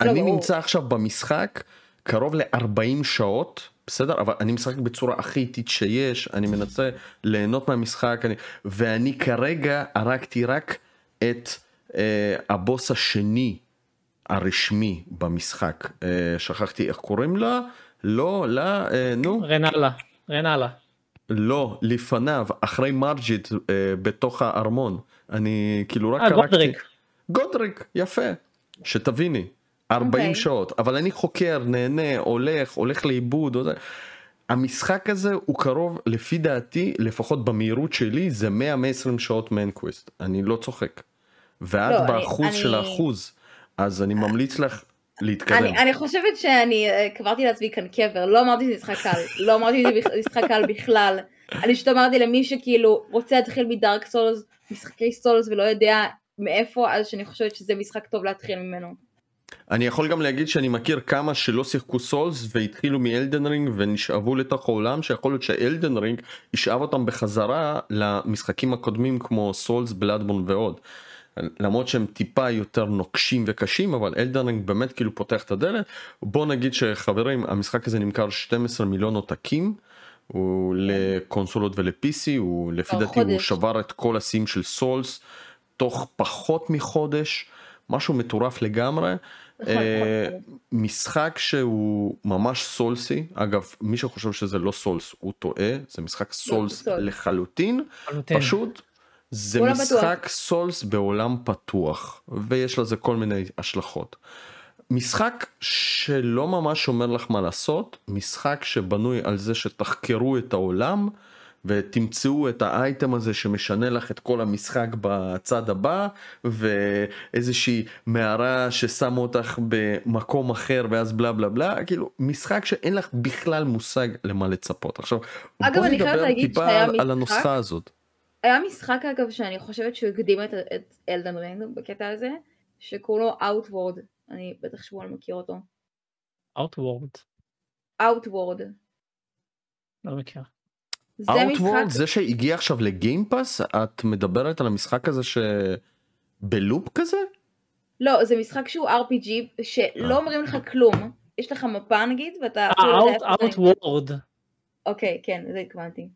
אני ברור. נמצא עכשיו במשחק קרוב ל-40 שעות, בסדר? אבל אני משחק בצורה הכי איטית שיש, אני מנסה ליהנות מהמשחק, אני... ואני כרגע הרגתי רק את אה, הבוס השני הרשמי במשחק, אה, שכחתי איך קוראים לה, לא, לה, אה, נו, רנאלה, רנאלה. לא, לפניו, אחרי מרג'יט אה, בתוך הארמון, אני כאילו רק אה, הרגתי- גודריק. גודריק, יפה, שתביני, 40 אוקיי. שעות, אבל אני חוקר, נהנה, הולך, הולך לאיבוד. המשחק הזה הוא קרוב, לפי דעתי, לפחות במהירות שלי, זה 100-120 שעות מיין קוויסט, אני לא צוחק. ואת לא, אני- באחוז אני- של האחוז, אז אני ממליץ לך להתקדם. אני, אני חושבת שאני אה, קברתי לעצמי כאן קבר, לא אמרתי שזה משחק קל, לא אמרתי שזה משחק קל בכלל. אני פשוט אמרתי למי שכאילו רוצה להתחיל מדארק סולס, משחקי סולס ולא יודע מאיפה, אז שאני חושבת שזה משחק טוב להתחיל ממנו. אני יכול גם להגיד שאני מכיר כמה שלא שיחקו Souls והתחילו מ Elden Ring ונשאבו לתוך העולם שיכול להיות ש Elden Ring ישאב אותם בחזרה למשחקים הקודמים כמו Souls Bloodborne ועוד. למרות שהם טיפה יותר נוקשים וקשים אבל Elden Ring באמת כאילו פותח את הדלת בוא נגיד שחברים המשחק הזה נמכר 12 מיליון עותקים. הוא לקונסולות ול-PC, הוא לפי דעתי הוא. שבר את כל השיאים של Souls תוך פחות מחודש, משהו מטורף לגמרי. נכון, אה, נכון. משחק שהוא ממש סולסי, אגב מי שחושב שזה לא סולס הוא טועה, זה משחק סולס סולס. לחלוטין. פשוט זה משחק סולס בעולם פתוח ויש לזה כל מיני השלכות. משחק שלא ממש אומר לך מה לעשות, משחק שבנוי על זה שתחקרו את העולם ותמצאו את האייטם הזה שמשנה לך את כל המשחק בצד הבא ואיזושהי מערה ששמה אותך במקום אחר ואז בלה בלה בלה כאילו משחק שאין לך בכלל מושג למה לצפות עכשיו אגב, בוא נדבר טיפה על, על הנוסחה הזאת. היה משחק אגב שאני חושבת שהוא הקדים את, את אלדן רינג בקטע הזה, שקוראים לו Outward, אני בטח שמואל מכיר אותו. Outward. Outward. לא מכיר. זה Outward משחק, זה שהגיע עכשיו לגיימפאס את מדברת על המשחק הזה שבלופ כזה? לא, זה משחק שהוא RPG, שלא אה. אומרים לך כלום. יש לך מפה נגיד, ואתה אה, לא. Outward. אוקיי, כן, זה התכוונתי.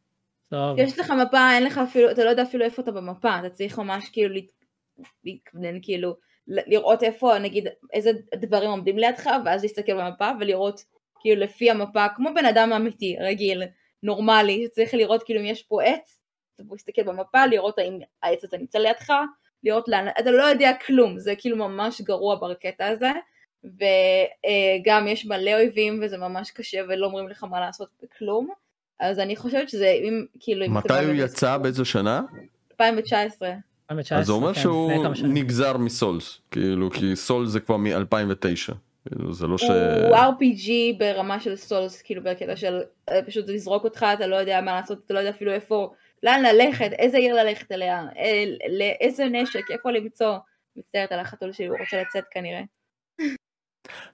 טוב. יש לך מפה, אין לך אפילו, אתה לא יודע אפילו איפה אתה במפה, אתה צריך ממש כאילו להת- להתכוונן כאילו, לראות איפה, נגיד, איזה דברים עומדים לידך, ואז להסתכל במפה ולראות כאילו לפי המפה, כמו בן אדם אמיתי, רגיל, נורמלי, שצריך לראות כאילו אם יש פה עץ, אתה מסתכל במפה, לראות האם העץ הזה נמצא לידך, לראות לאן, אתה לא יודע כלום, זה כאילו ממש גרוע בקטע הזה, וגם יש מלא אויבים וזה ממש קשה ולא אומרים לך מה לעשות בכלום, אז אני חושבת שזה, אם כאילו... מתי הוא יצא באיזה שנה? 2019. 2019, אז זה אומר כן, שהוא. נגזר מסולס כאילו כי סולס זה כבר מ-2009. כאילו, זה לא ש... הוא RPG ברמה של סולס, כאילו בקטע של אה, פשוט לזרוק אותך, אתה לא יודע מה לעשות, אתה לא יודע אפילו איפה, לאן ללכת, איזה עיר ללכת אליה, אה, לאיזה נשק, איפה למצוא. מצטערת על החתול שלי, הוא רוצה לצאת כנראה.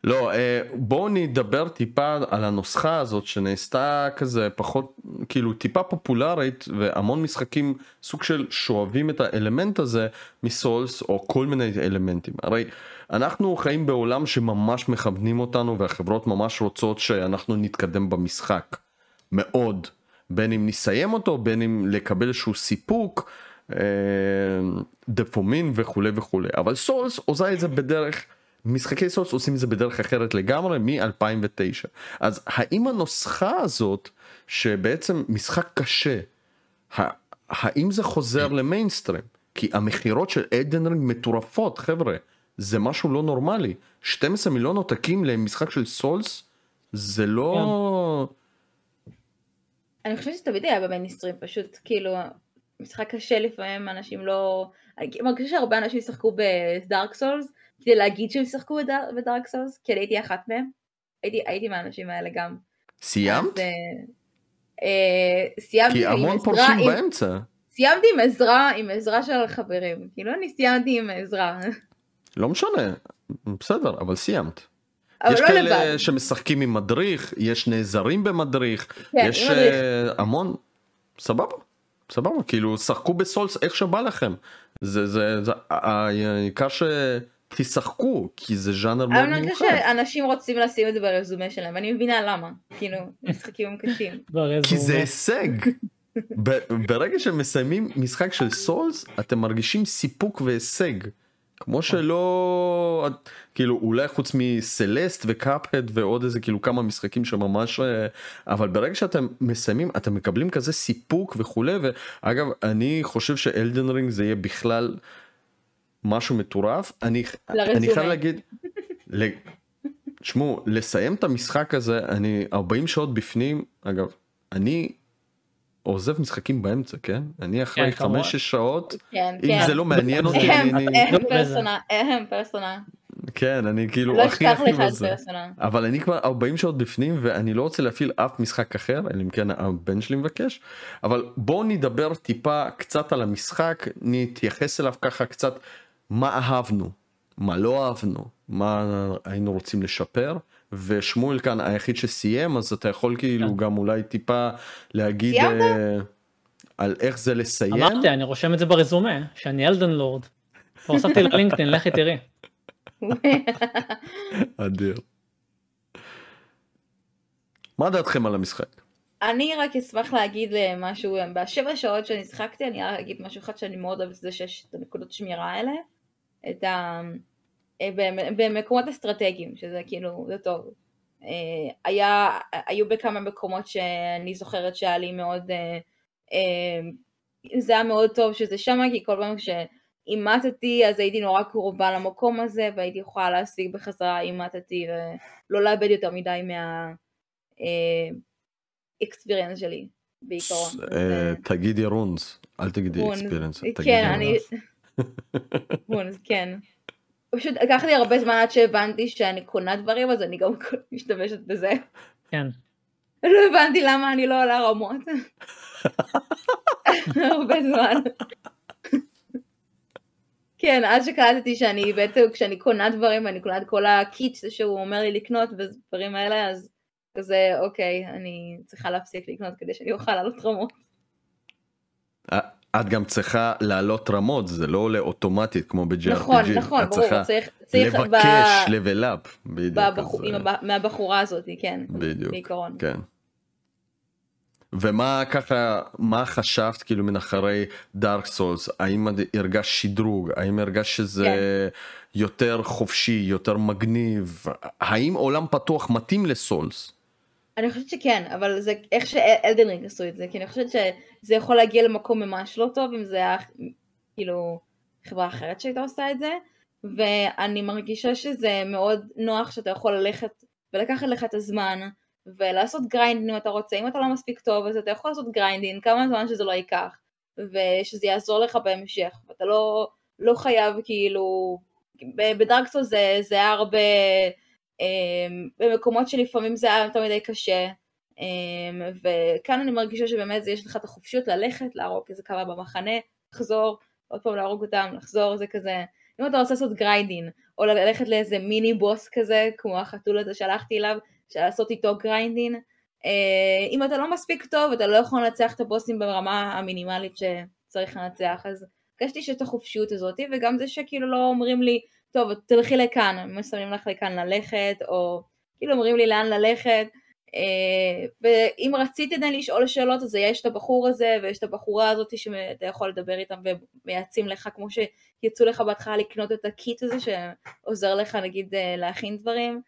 לא, אה, בואו נדבר טיפה על הנוסחה הזאת שנעשתה כזה פחות, כאילו טיפה פופולרית והמון משחקים סוג של שואבים את האלמנט הזה מסולס או כל מיני אלמנטים. הרי אנחנו חיים בעולם שממש מכוונים אותנו והחברות ממש רוצות שאנחנו נתקדם במשחק. מאוד. בין אם נסיים אותו, בין אם לקבל איזשהו סיפוק, אה, דפומין וכולי וכולי. אבל סולס עושה את זה בדרך, משחקי סולס עושים את זה בדרך אחרת לגמרי מ-2009. אז האם הנוסחה הזאת, שבעצם משחק קשה, האם זה חוזר למיינסטרים? כי המכירות של Ring מטורפות חבר'ה, זה משהו לא נורמלי. 12 מיליון עותקים למשחק של Souls, זה לא... אני חושבת שזה תמיד היה במיינסטרים, פשוט כאילו, משחק קשה לפעמים, אנשים לא... אני מרגישה שהרבה אנשים ישחקו ב Dark Souls, כדי להגיד שהם בדאר- ב Dark Souls, כי אני הייתי אחת מהם. הייתי, הייתי מהאנשים האלה גם. סיימת? אז, אה, אה, סיימתי כי המון פורשים עם- באמצע. סיימתי עם עזרה, עם עזרה של חברים. כאילו אני סיימתי עם עזרה. לא משנה, בסדר, אבל סיימת. אבל יש לא כאלה לבד. שמשחקים עם מדריך, יש נעזרים במדריך, כן, יש מדריך. אה, המון, סבבה, סבבה, כאילו שחקו בסולס איך שבא לכם. זה, זה, זה, העיקר שתשחקו, כי זה ז'אנר מאוד אבל אני מיוחד. חושבת שאנשים רוצים לשים את זה ברזומה שלהם, ואני מבינה למה. כאילו, משחקים הם קשים. כי זה. הישג. ברגע שמסיימים משחק של סולס אתם מרגישים סיפוק והישג. כמו שלא כאילו אולי חוץ מסלסט וקאפהד ועוד איזה כאילו כמה משחקים שממש אה, אבל ברגע שאתם מסיימים אתם מקבלים כזה סיפוק וכולי ואגב אני חושב שאלדן רינג זה יהיה בכלל משהו מטורף אני אני. חייב להגיד. ל- תשמעו לסיים את המשחק הזה אני 40 שעות בפנים אגב אני עוזב משחקים באמצע כן אני אחרי כמובן. 5-6 שעות כן, אם כן. זה לא מעניין אותי אני, אני אהם לא. פרסונה, אהם פרסונה. כן אני כאילו לא הכי הכי בזה. אבל אני כבר 40 שעות בפנים ואני לא רוצה להפעיל אף משחק אחר אלא אם כן הבן שלי מבקש אבל בואו נדבר טיפה קצת על המשחק נתייחס אליו ככה קצת מה אהבנו מה לא אהבנו מה היינו רוצים לשפר ושמואל כאן היחיד שסיים אז אתה יכול כאילו כן. גם אולי טיפה להגיד? אה, על איך זה לסיים אמרתי, אני רושם את זה ברזומה, שאני אלדן לורד. כבר הוספתי ללינקדאין, לכי תראי. אדיר. מה דעתכם על המשחק? אני רק אשמח להגיד משהו, בשבע שעות שאני שיחקתי, אני רק אגיד משהו אחד שאני מאוד אוהבת, זה שיש את הנקודות שמירה האלה, את ה... אה, במ- במקומות אסטרטגיים, שזה כאילו, זה טוב. אה, היה, היו בכמה מקומות שאני זוכרת שהיה לי מאוד, אה, זה היה מאוד טוב שזה שמה, כי כל פעם שאימתתי אז הייתי נורא קרובה למקום הזה, והייתי יכולה להשיג בחזרה אימתתי, ולא לאבד יותר מדי מה... experience שלי בעיקרון. תגידי רונס, אל תגידי. אקספיריאנס. כן, אני... רונס, כן. פשוט לקח לי הרבה זמן עד שהבנתי שאני קונה דברים, אז אני גם משתמשת בזה. כן. לא הבנתי למה אני לא עולה רמות. הרבה זמן. כן, עד שקלטתי שאני בעצם, כשאני קונה דברים, אני קונה את כל הקיט שהוא אומר לי לקנות ודברים האלה, אז כזה, אוקיי, אני צריכה להפסיק לקנות כדי שאני אוכל לעלות רמות. את גם צריכה לעלות רמות, זה לא עולה אוטומטית כמו ב-JRPG. נכון, נכון, את ברור, צריך, צריך לבקש level up. בדיוק. אה, הבח, מהבחורה הזאת, כן, בדיוק. בעיקרון. כן. ומה ככה, מה חשבת כאילו מן אחרי דארק סולס? האם הרגשת שדרוג? האם הרגשת שזה כן. יותר חופשי, יותר מגניב? האם עולם פתוח מתאים לסולס? אני חושבת שכן, אבל זה איך שאלדן רינג עשו את זה, כי אני חושבת שזה יכול להגיע למקום ממש לא טוב, אם זה היה כאילו חברה אחרת שהייתה עושה את זה, ואני מרגישה שזה מאוד נוח שאתה יכול ללכת ולקחת לך את הזמן, ולעשות grinding אם אתה רוצה, אם אתה לא מספיק טוב אז אתה יכול לעשות grinding כמה זמן שזה לא ייקח, ושזה יעזור לך בהמשך, ואתה לא, לא חייב כאילו, בדארק סולס זה, זה היה הרבה, במקומות שלפעמים זה היה יותר מדי קשה, אמ, וכאן אני מרגישה שבאמת יש לך את החופשיות ללכת, להרוג איזה כמה במחנה, לחזור, עוד פעם להרוג אותם, לחזור, זה כזה, אם אתה רוצה לעשות grinding, או ללכת לאיזה mini boss כזה, כמו החתול הזה שהלכתי אליו, לעשות איתו grinding. אה, אם אתה לא מספיק טוב, אתה לא יכול לנצח את הבוסים ברמה המינימלית שצריך לנצח, אז הרגשתי שיש את החופשיות הזאת, וגם זה שכאילו לא אומרים לי, טוב, תלכי לכאן, שמים לך לכאן ללכת, או כאילו אומרים לי לאן ללכת, אה, ואם רציתי עדיין לשאול שאלות, אז יש את הבחור הזה, ויש את הבחורה הזאת שאתה יכול לדבר איתם ומייעצים לך, כמו שיצאו לך בהתחלה לקנות את הקיט הזה, שעוזר לך נגיד אה, להכין דברים.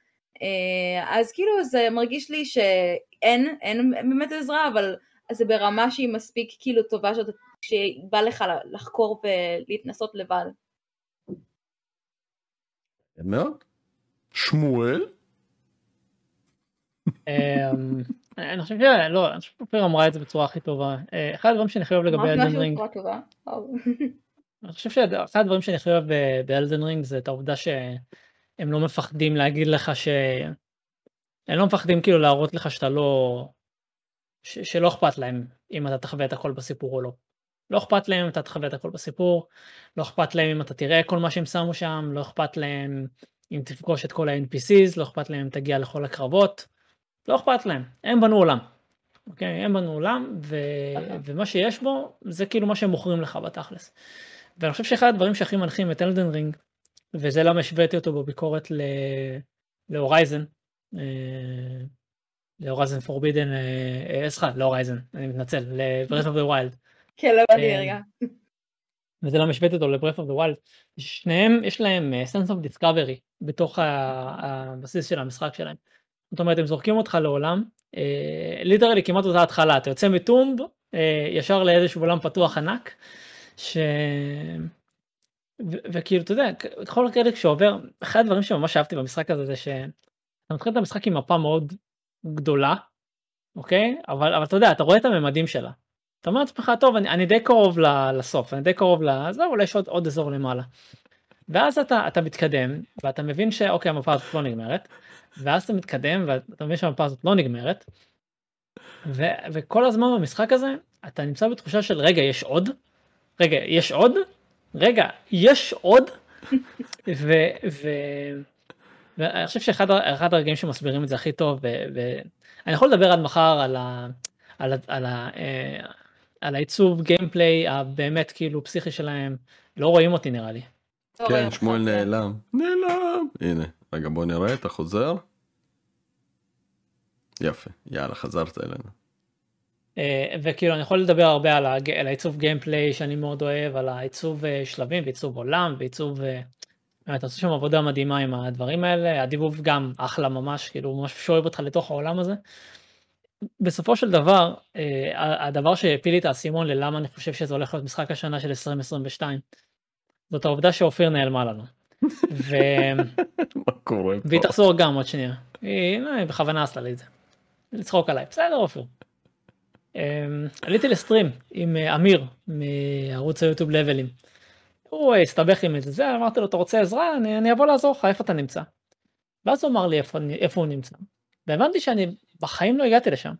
אה, אז כאילו זה מרגיש לי שאין, אין באמת עזרה, אבל זה ברמה שהיא מספיק כאילו טובה שאתה, שבא לך לחקור ולהתנסות לבד. מאוד. שמואל? אמ, אני חושב שלא, אני חושב שאופיר אמרה את זה בצורה הכי טובה. אה, אחד הדברים שאני חייב לגבי אלדן רינג, אני חושב שאחד הדברים שאני חייב באלדן רינג זה את העובדה ש... הם לא מפחדים להגיד לך ש... הם לא מפחדים כאילו להראות לך שאתה לא... ש... שלא אכפת להם אם אתה תחווה את הכל בסיפור או לא. לא אכפת להם אם אתה תחווה את הכל בסיפור, לא אכפת להם אם אתה תראה כל מה שהם שמו שם, לא אכפת להם אם תפגוש את כל ה-NPCs, לא אכפת להם אם תגיע לכל הקרבות, לא אכפת להם, הם בנו עולם. אוקיי? הם בנו עולם, ו... ומה שיש בו זה כאילו מה שהם מוכרים לך בתכלס. ואני חושב שאחד הדברים שהכי מנחים את אלדן רינג וזה למה השוויתי אותו בביקורת להורייזן, להורייזן פורבידן, סליחה, להורייזן, אני מתנצל, ל-Breath of the. כן, לא הבנתי רגע. וזה למה השוויתי אותו ל-Breath of the Wild. שניהם יש להם sense of discovery בתוך הבסיס של המשחק שלהם. זאת אומרת הם זורקים אותך לעולם, ליטרלי אה, כמעט אותה התחלה, אתה יוצא מטומב אה, ישר לאיזשהו עולם פתוח ענק. ש... וכאילו אתה יודע כל הקרדיט שעובר אחד הדברים שממש אהבתי במשחק הזה זה שאתה מתחיל את המשחק עם מפה מאוד גדולה אוקיי אבל אבל אתה יודע אתה רואה את הממדים שלה. אתה אומר לעצמך טוב אני, אני די קרוב לסוף אני די קרוב לזה אולי יש עוד, עוד אזור למעלה. ואז אתה אתה מתקדם ואתה מבין שאוקיי המפה הזאת לא נגמרת ואז אתה מתקדם ואתה מבין שהמפה הזאת לא נגמרת. ו, וכל הזמן במשחק הזה אתה נמצא בתחושה של רגע יש עוד רגע יש עוד רגע, יש עוד? ואני חושב שאחד הרגעים שמסבירים את זה הכי טוב, ואני יכול לדבר עד מחר על, ה, על, ה, על, ה, אה, על העיצוב גיימפליי הבאמת כאילו פסיכי שלהם, לא רואים אותי נראה לי. כן, שמואל נעלם. נעלם. הנה, רגע בוא נראה, אתה חוזר. יפה, יאללה, חזרת אלינו. אה, וכאילו אני יכול לדבר הרבה על, הג... על העיצוב גיימפליי שאני מאוד אוהב, על העיצוב אה, שלבים ועיצוב עולם ועיצוב, אה, באמת עשו שם עבודה מדהימה עם הדברים האלה, הדיבוב גם אחלה ממש, כאילו ממש שואב אותך לתוך העולם הזה. בסופו של דבר, הדבר שהפיל לי את האסימון ללמה אני חושב שזה הולך להיות משחק השנה של 2022, זאת העובדה שאופיר נעלמה לנו. ו... מה קורה פה? והיא תחזור גם עוד שנייה, היא בכוונה עשתה לי את זה. לצחוק עליי, בסדר אופיר. אמ, עליתי לסטרים עם אה, אמיר מערוץ היוטיוב לבלים. הוא אה, הסתבך עם זה, אמרתי לו אתה רוצה עזרה אני, אני אבוא לעזור לך איפה אתה נמצא. ואז הוא אמר לי איפה, איפה הוא נמצא. והבנתי שאני בחיים לא הגעתי לשם.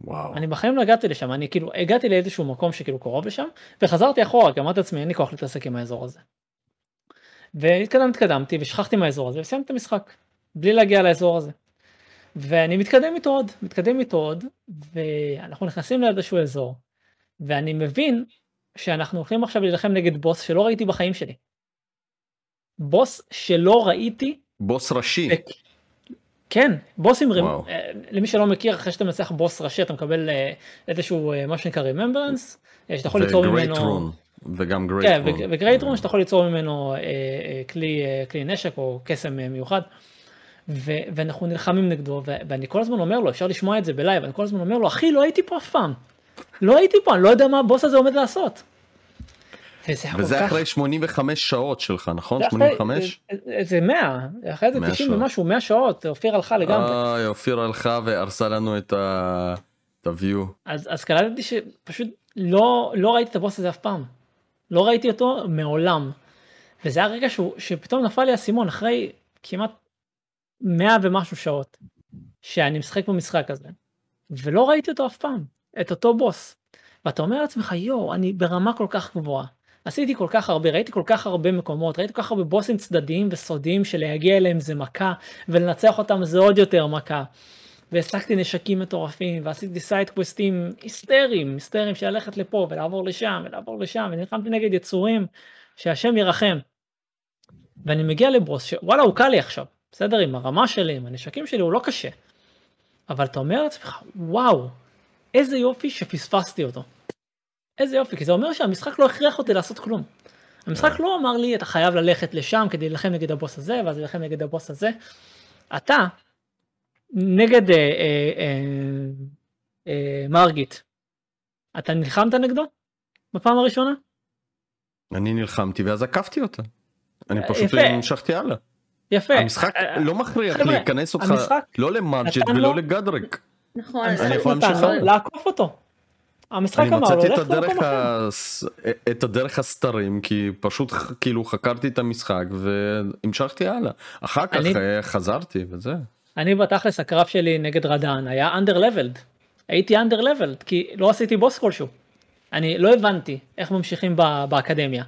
וואו. אני בחיים לא הגעתי לשם אני כאילו הגעתי לאיזשהו מקום שכאילו קרוב לשם וחזרתי אחורה כי אמרתי לעצמי אין לי כוח להתעסק עם האזור הזה. והתקדמתי התקדמתי ושכחתי מהאזור הזה וסיימתי את המשחק בלי להגיע לאזור הזה. ואני מתקדם איתו עוד, מתקדם איתו עוד, ואנחנו נכנסים לאיזשהו אזור, ואני מבין שאנחנו הולכים עכשיו להילחם נגד בוס שלא ראיתי בחיים שלי. בוס שלא ראיתי. בוס ראשי. כן, בוסים, וואו. אה, למי שלא מכיר, אחרי שאתה מנצח בוס ראשי אתה מקבל אה, איזשהו אה, מה שנקרא remembrance, אה, שאתה יכול ליצור ממנו... וגם great כן, rune. ו great rune שאתה יכול ליצור ממנו כלי, כלי נשק או קסם מיוחד. ו- ואנחנו נלחמים נגדו ו- ואני כל הזמן אומר לו אפשר לשמוע את זה ב live אני כל הזמן אומר לו אחי לא הייתי פה אף פעם לא הייתי פה אני לא יודע מה הבוס הזה עומד לעשות. וזה, כך- אחרי 85 שעות שלך נכון? זה אחרי- 85? זה- זה 100 אחרי זה 100 90 שעות. ומשהו 100 שעות אופיר הלכה לגמרי אופיר הלכה והרסה לנו את ה... הוויו. אז אז קלטתי שפשוט לא לא ראיתי את הבוס הזה אף פעם. לא ראיתי אותו מעולם. וזה היה רגע שהוא, שפתאום נפל לי האסימון אחרי כמעט 100 ומשהו שעות שאני משחק במשחק הזה. ולא ראיתי אותו אף פעם, את אותו בוס. ואתה אומר לעצמך יואו אני ברמה כל כך גבוהה. עשיתי כל כך הרבה, ראיתי כל כך הרבה מקומות, ראיתי כל כך הרבה בוסים צדדיים וסודיים שלהגיע אליהם זה מכה, ולנצח אותם זה עוד יותר מכה. והשגתי נשקים מטורפים, ועשיתי סייד קווסטים היסטריים, היסטריים של ללכת לפה ולעבור לשם ולעבור לשם, ונלחמתי נגד יצורים, שהשם ירחם. ואני מגיע לבוס שוואלה הוא קל לי עכשיו, בסדר? עם הרמה שלי, עם הנשקים שלי הוא לא קשה. אבל אתה אומר לעצמך וואו, איזה יופי שפספסתי אותו. איזה יופי, כי זה אומר שהמשחק לא הכריח אותי לעשות כלום. המשחק לא אמר לי אתה חייב ללכת לשם כדי להילחם נגד הבוס הזה ואז להילחם נגד הבוס הזה. אתה נגד אה, אה, אה, אה, מרגית, אתה נלחמת נגדו בפעם הראשונה? אני נלחמתי ואז עקפתי אותה. אני אה, פשוט. המשכתי הלאה. יפה. המשחק אה, לא מכריח להיכנס אותך לא לו- ולא לגדרק. נכון, אני יכול להמשיך. לעקוף אותו. המשחק אני אמר לו מצאתי את לך הדרך, למקום אחר. הס... את הדרך הסתרים כי פשוט כאילו חקרתי את המשחק והמשכתי הלאה. אחר כך אני- אה, חזרתי וזה. אני בתכלס הקרב שלי נגד רדאן היה under leveled. הייתי under leveled כי לא עשיתי בוס כלשהו. אני לא הבנתי איך ממשיכים ב- באקדמיה.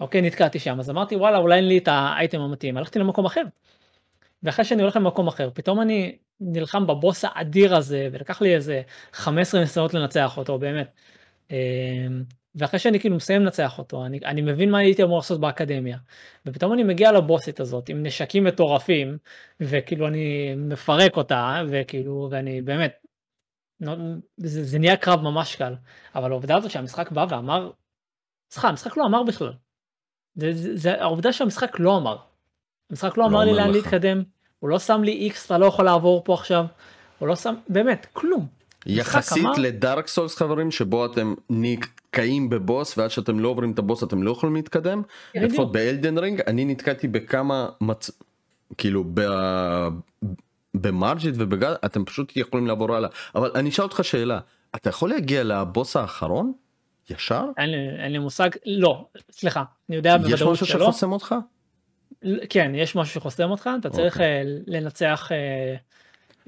אוקיי נתקעתי שם אז אמרתי וואלה אולי אין לי את האייטם המתאים הלכתי למקום אחר. ואחרי שאני הולך למקום אחר פתאום אני נלחם בבוס האדיר הזה ולקח לי איזה 15 ניסיונות לנצח אותו באמת. אמ, ואחרי שאני כאילו מסיים לנצח אותו אני, אני מבין מה הייתי אמור לעשות באקדמיה. ופתאום אני מגיע לבוסית הזאת עם נשקים מטורפים וכאילו אני מפרק אותה וכאילו ואני באמת. זה, זה נהיה קרב ממש קל אבל העובדה הזאת שהמשחק בא ואמר. סליחה המשחק לא אמר בכלל. זה, זה, זה העובדה שהמשחק לא אמר. המשחק לא לא אמר לי לאן ללכת. להתקדם הוא לא שם לי איקס אתה לא יכול לעבור פה עכשיו. הוא לא שם באמת כלום. יחסית לדארק סולס חברים שבו אתם נתקעים בבוס ועד שאתם לא עוברים את הבוס אתם לא יכולים להתקדם. בדיוק. לפחות באלדן רינג אני נתקעתי בכמה מצ... כאילו ב... במרג'יט ובגודריק אתם פשוט יכולים לעבור הלאה אבל אני אשאל אותך שאלה אתה יכול להגיע לבוס האחרון ישר? אין לי, אין לי מושג לא סליחה אני יודע יש בוודאות משהו שלא. שחוסם אותך? כן יש משהו שחוסם אותך אתה צריך אוקיי. אה, לנצח אה,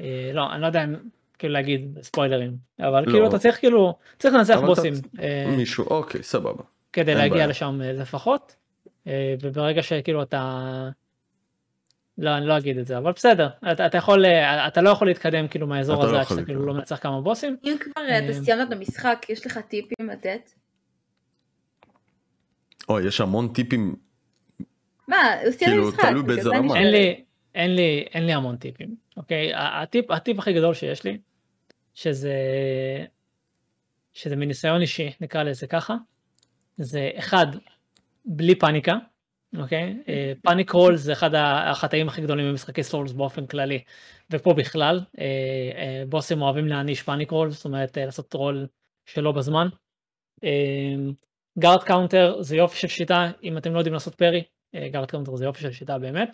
אה, לא אני לא יודע אם כאילו להגיד ספוילרים אבל לא. כאילו אתה צריך כאילו צריך לנצח בוסים אה, מישהו אוקיי סבבה. כדי להגיע. לשם לפחות אה, וברגע שכאילו אתה. לא אני לא אגיד את זה אבל בסדר אתה, אתה יכול אתה לא יכול להתקדם כאילו מהאזור לא הזה עד שאתה כאילו. לא מנצח כמה בוסים אם כבר אה, אתה סיימת את המשחק, יש לך טיפים לתת? אוי יש המון טיפים מה, הוא סיים כאילו, משחק. תלוי בגלל באיזה רמה. אין. לי אין לי אין לי המון טיפים אוקיי הטיפ הטיפ הכי גדול שיש לי שזה שזה מניסיון אישי נקרא לזה ככה זה אחד בלי פאניקה אוקיי אה, panic roll זה אחד החטאים הכי גדולים במשחקי סולס באופן כללי ופה בכלל אה, אה, בוסים אוהבים להעניש panic roll זאת אומרת אה, לעשות רול שלא בזמן. guard counter זה יופי של שיטה אם אתם לא יודעים לעשות parry guard counter זה יופי של שיטה באמת.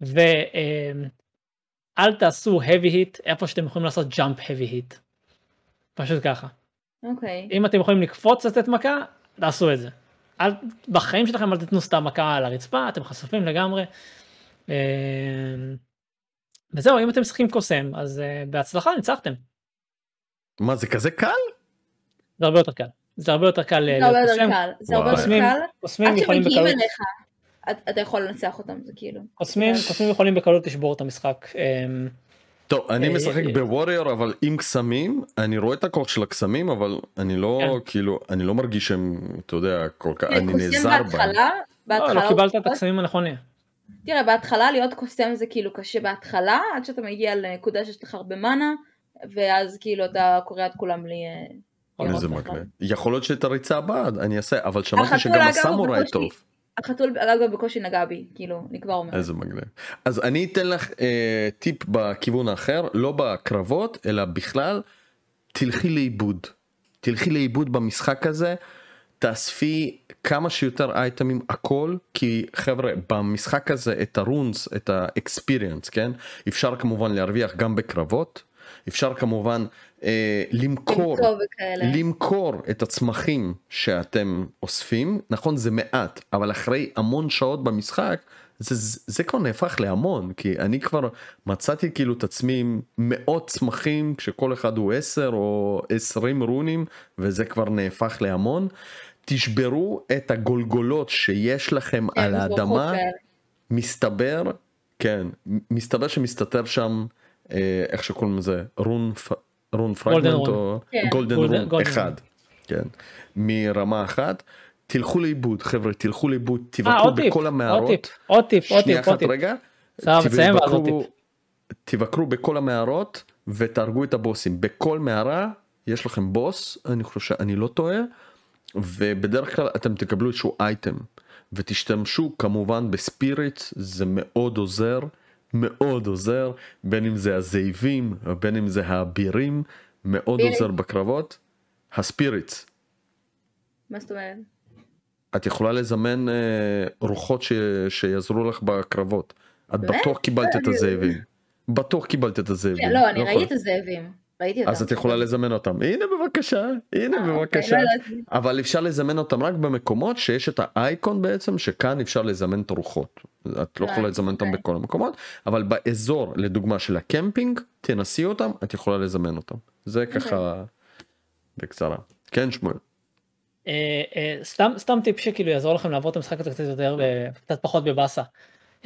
ואל תעשו heavy hit איפה שאתם יכולים לעשות jump heavy hit. פשוט ככה. אוקיי. אם אתם יכולים לקפוץ לתת מכה, תעשו את זה. אל, בחיים שלכם אל תיתנו סתם מכה על הרצפה, אתם חשופים לגמרי. אה, וזהו, אם אתם משחקים קוסם, אז אה, בהצלחה ניצחתם. מה זה כזה קל? זה הרבה יותר קל. זה הרבה יותר קל אה, זה הרבה יותר. קל. זה הרבה. יותר קוסמים, קל. עד שמגיעים אליך, אתה יכול לנצח אותם, זה כאילו. קוסמים, קוסמים יכולים בקלות לשבור את המשחק. אה, טוב, אני אה, משחק אה, בווריור אבל עם קסמים, אני רואה את הכוח של הקסמים, אבל אני לא, כן. כאילו, אני לא מרגיש שהם, אתה יודע, כל כך, אני נעזר בהם. בהתחלה, לא, בהתחלה לא קיבלת את הקסמים הנכונים. תראה, בהתחלה להיות קוסם זה כאילו קשה בהתחלה, עד שאתה מגיע לנקודה שיש לך הרבה מנה, ואז כאילו אתה קורע את כולם בלי... אה, איזה. מגניב. יכול להיות שאת הריצה הבאה אני אעשה, אבל שמעתי שגם הסמוראי טוב. החתול אגב בקושי נגע בי, כאילו, אני כבר אומרת. איזה מגניב. אז אני אתן לך אה, טיפ בכיוון האחר, לא בקרבות, אלא בכלל, תלכי לאיבוד. תלכי לאיבוד במשחק הזה, תאספי כמה שיותר אייטמים, הכל, כי חבר'ה, במשחק הזה, את הרונס, את האקספיריאנס, כן? אפשר כמובן להרוויח גם בקרבות, אפשר כמובן אה, למכור. למכור את הצמחים שאתם אוספים, נכון זה מעט, אבל אחרי המון שעות במשחק זה, זה, זה כבר נהפך להמון, כי אני כבר מצאתי כאילו את עצמי עם מאות צמחים כשכל אחד הוא 10 או 20 רונים וזה כבר נהפך להמון. תשברו את הגולגולות שיש לכם כן, על האדמה. מסתבר, כן, מסתבר שמסתתר שם, איך שקוראים לזה, רון, רון פרגמנט רון. או כן. גולדן גולדן- רון אחד, כן, מרמה אחת. תלכו לאיבוד חבר'ה תלכו לאיבוד אה, תבקרו בכל המערות. טיפ, עוד טיפ, עוד טיפ, עוד טיפ. רגע. תבקרו בכל המערות ותהרגו את הבוסים בכל מערה יש לכם בוס אני חושב שאני לא טועה ובדרך כלל אתם תקבלו איזשהו אייטם ותשתמשו כמובן בספיריט זה מאוד עוזר מאוד עוזר בין אם זה הזאבים בין אם זה האבירים מאוד ספיריט. עוזר בקרבות. הספיריט מה זאת אומרת? את יכולה לזמן אה, רוחות ש... שיעזרו לך בקרבות. את? בטוח קיבלת את הזאבים. בטוח קיבלת את הזאבים. לא, אני יכול- ראיתי את הזאבים. ראיתי אותם. אז את יכולה לזמן אותם. הנה בבקשה, הנה אה, אוקיי, בבקשה. לא. אבל אפשר לזמן אותם רק במקומות שיש את האייקון בעצם שכאן אפשר לזמן את הרוחות. את לא יכולה הבנתי, לזמן אותם אוקיי. בכל המקומות אבל באזור לדוגמה של הקמפינג תנסי אותם את יכולה לזמן אותם. זה אוקיי. ככה בקצרה. כן שמואל. אה, אה, סתם סתם טיפ שכאילו יעזור לכם לעבור את המשחק הזה קצת יותר קצת פחות בבאסה.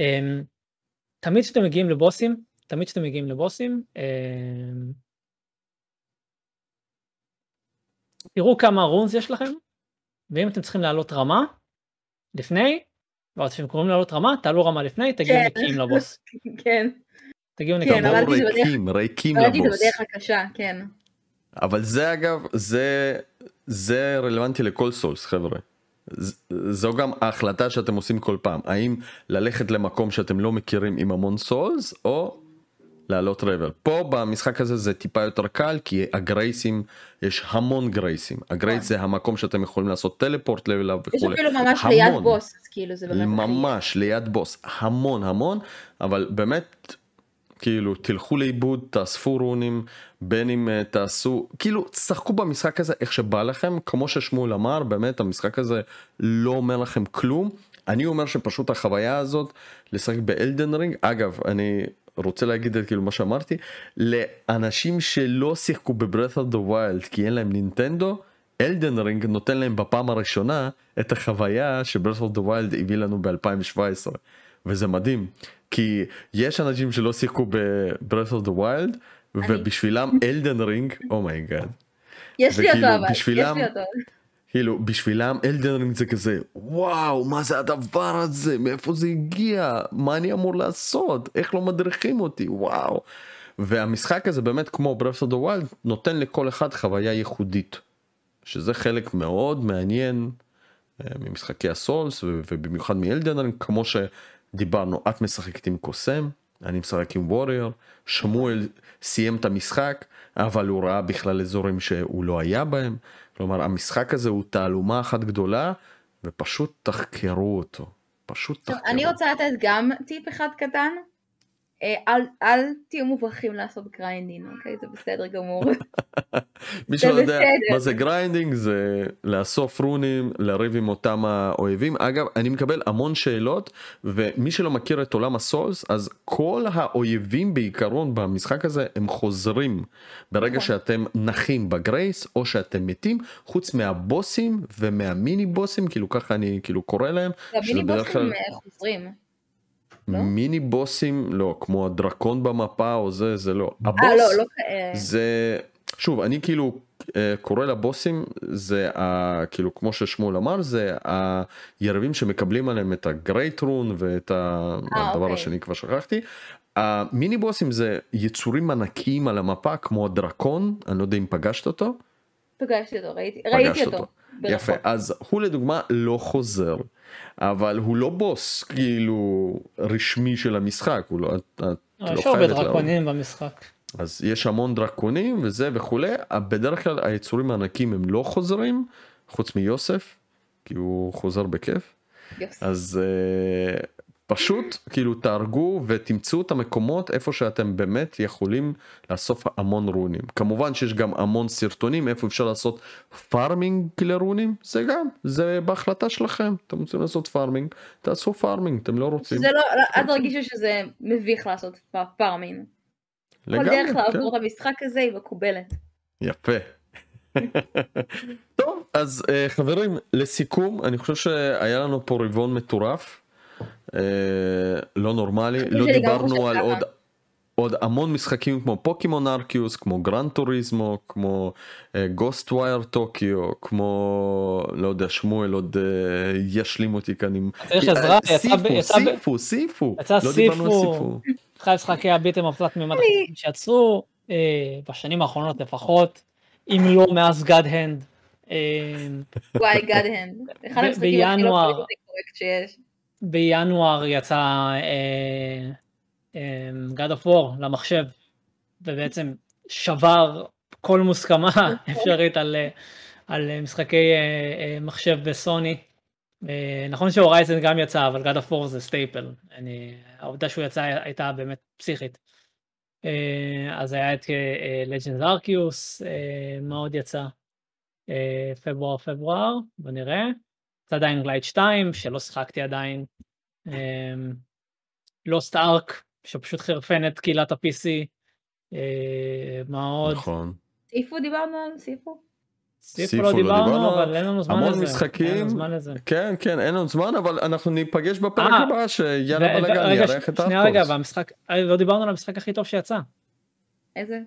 אה, תמיד כשאתם מגיעים לבוסים תמיד כשאתם מגיעים לבוסים אה, תראו כמה רונס יש לכם ואם אתם צריכים לעלות רמה לפני או אתם קוראים לעלות רמה תעלו רמה לפני תגיעו כן. נקיים לבוס כן, תגיעו כן, נקיים עמדתי בדרך- ריקים ריקים ראיתי את זה לבוס. בדרך הקשה, כן. אבל זה אגב זה זה רלוונטי לכל סולס חבר'ה. זו גם ההחלטה שאתם עושים כל פעם האם ללכת למקום שאתם לא מכירים עם המון סולס או לעלות רבר פה במשחק הזה זה טיפה יותר קל כי הגרייסים יש המון גרייסים. הגרייס זה המקום שאתם יכולים לעשות טלפורט אליו יש וכולי. אפילו ממש המון. ליד בוס, כאילו זה באמת. ממש ליד בוס. המון המון. אבל באמת כאילו תלכו לאיבוד תאספו רונים בין אם אה, תעשו כאילו תשחקו במשחק הזה איך שבא לכם. כמו ששמואל אמר באמת המשחק הזה לא אומר לכם כלום. אני אומר שפשוט החוויה הזאת לשחק באלדן רינג אגב אני רוצה להגיד את כאילו מה שאמרתי לאנשים שלא שיחקו בברית of the wild כי אין להם נינטנדו אלדן רינג נותן להם בפעם הראשונה את החוויה ש breath of the wild הביא לנו ב-2017 וזה מדהים כי יש אנשים שלא שיחקו ב-breath of the wild ובשבילם אלדן רינג oh my god יש לי אותו אבל, בשבילם-. כאילו בשבילם אלדן רינג זה כזה וואו מה זה הדבר הזה מאיפה זה הגיע מה אני אמור לעשות איך לא מדריכים אותי וואו. והמשחק הזה באמת כמו of the wild נותן לכל אחד חוויה ייחודית. שזה חלק מאוד מעניין אה, ממשחקי הסולס ובמיוחד מאלדן רינג כמו שדיברנו את משחקת עם קוסם אני משחק עם ווריור שמואל סיים את המשחק אבל הוא ראה בכלל אזורים שהוא לא היה בהם כלומר המשחק הזה הוא תעלומה אחת גדולה ופשוט תחקרו אותו פשוט תחקרו. אני רוצה לתת גם טיפ אחד קטן. אה, אל, אל תהיו מוכרחים לעשות grinding, אוקיי? זה בסדר גמור. מי שלא יודע. מה זה grinding זה לאסוף rune ים לריב עם אותם האויבים אגב אני מקבל המון שאלות ומי שלא מכיר את עולם הסולס אז כל האויבים בעיקרון במשחק הזה הם חוזרים ברגע נכון. שאתם נחים ב grace או שאתם מתים חוץ מהבוסים ומהמיני בוסים כאילו ככה אני כאילו קורא להם ה mini boss ים חוזרים. לא? mini boss ים לא כמו הדרקון במפה או זה זה לא. אה, הבוס לא, לא כאלה. זה שוב אני כאילו אה, קורא לבוסים זה ה, כאילו כמו ששמואל אמר זה היריבים שמקבלים עליהם את הגרייט רון ואת ה- אה, הדבר אוקיי. השני כבר שכחתי. המיני בוסים זה יצורים ענקיים על המפה כמו הדרקון אני לא יודע אם פגשת אותו. פגשתי אותו, ראיתי פגשת ראיתי אותו. אותו. יפה. אז הוא לדוגמה לא חוזר אבל הוא לא בוס כאילו רשמי של המשחק הוא לא, את, את לא יש הרבה חייבת להרוג. דרקונים במשחק. אז יש המון דרקונים וזה וכולי בדרך כלל היצורים הענקים הם לא חוזרים חוץ מיוסף כי הוא חוזר בכיף יוס. אז uh, פשוט כאילו תהרגו ותמצאו את המקומות איפה שאתם באמת יכולים לאסוף המון רונים כמובן שיש גם המון סרטונים איפה אפשר לעשות פארמינג לרונים זה גם זה בהחלטה שלכם אתם רוצים לעשות פארמינג תעשו farming אתם לא רוצים זה לא, לא- אל תרגישו שזה מביך לעשות פ- farming. כל לגמרי, דרך כן. לעבור את המשחק הזה היא מקובלת. יפה. טוב אז uh, חברים לסיכום אני חושב שהיה לנו פה רבעון מטורף לא נורמלי לא דיברנו על. עוד עוד המון משחקים כמו פוקימון ארסאוס כמו גרנד טוריזמו כמו גוסטווייר טוקיו כמו לא יודע שמואל עוד uh, ישלים אותי כאן עם צריך עזרה, אה, יצא סיפו סיפו סיפו יצא לא דיברנו על סיפו. אחד משחקי ה beat 'em up החדשים שיצאו אה, בשנים האחרונות לפחות, אם לא מאז God Hand. אה, וואי גאד הנד. אחד המשחקים הכי לא. politically correct שיש. בינואר יצא God of War למחשב, ובעצם שבר כל מוסכמה אפשרית על, אה, על אה, משחקי אה, אה, מחשב בסוני. אה, נכון ש Horizon גם יצא, אבל God of War זה staple. אני, העובדה שהוא יצא הייתה באמת פסיכית. אה, אז היה את לג'נדס ארקיוס, מה עוד יצא? אה, פברואר פברואר, בוא נראה. יצא עדיין גלייד 2 שלא שיחקתי עדיין. לוסט ארק שפשוט חירפן את קהילת ה-PC. אה, מה עוד? נכון סיפו דיברנו על סיפו? סיפו לא לא דיברנו אבל אין לנו זמן המון לזה. אין משחקים. כן כן אין לנו זמן אבל אנחנו ניפגש בפרק אה, הבא שיאללה בלאגן יארח את שנייה רגע. והמשחק, אה, לא דיברנו על המשחק הכי טוב שיצא. איזה?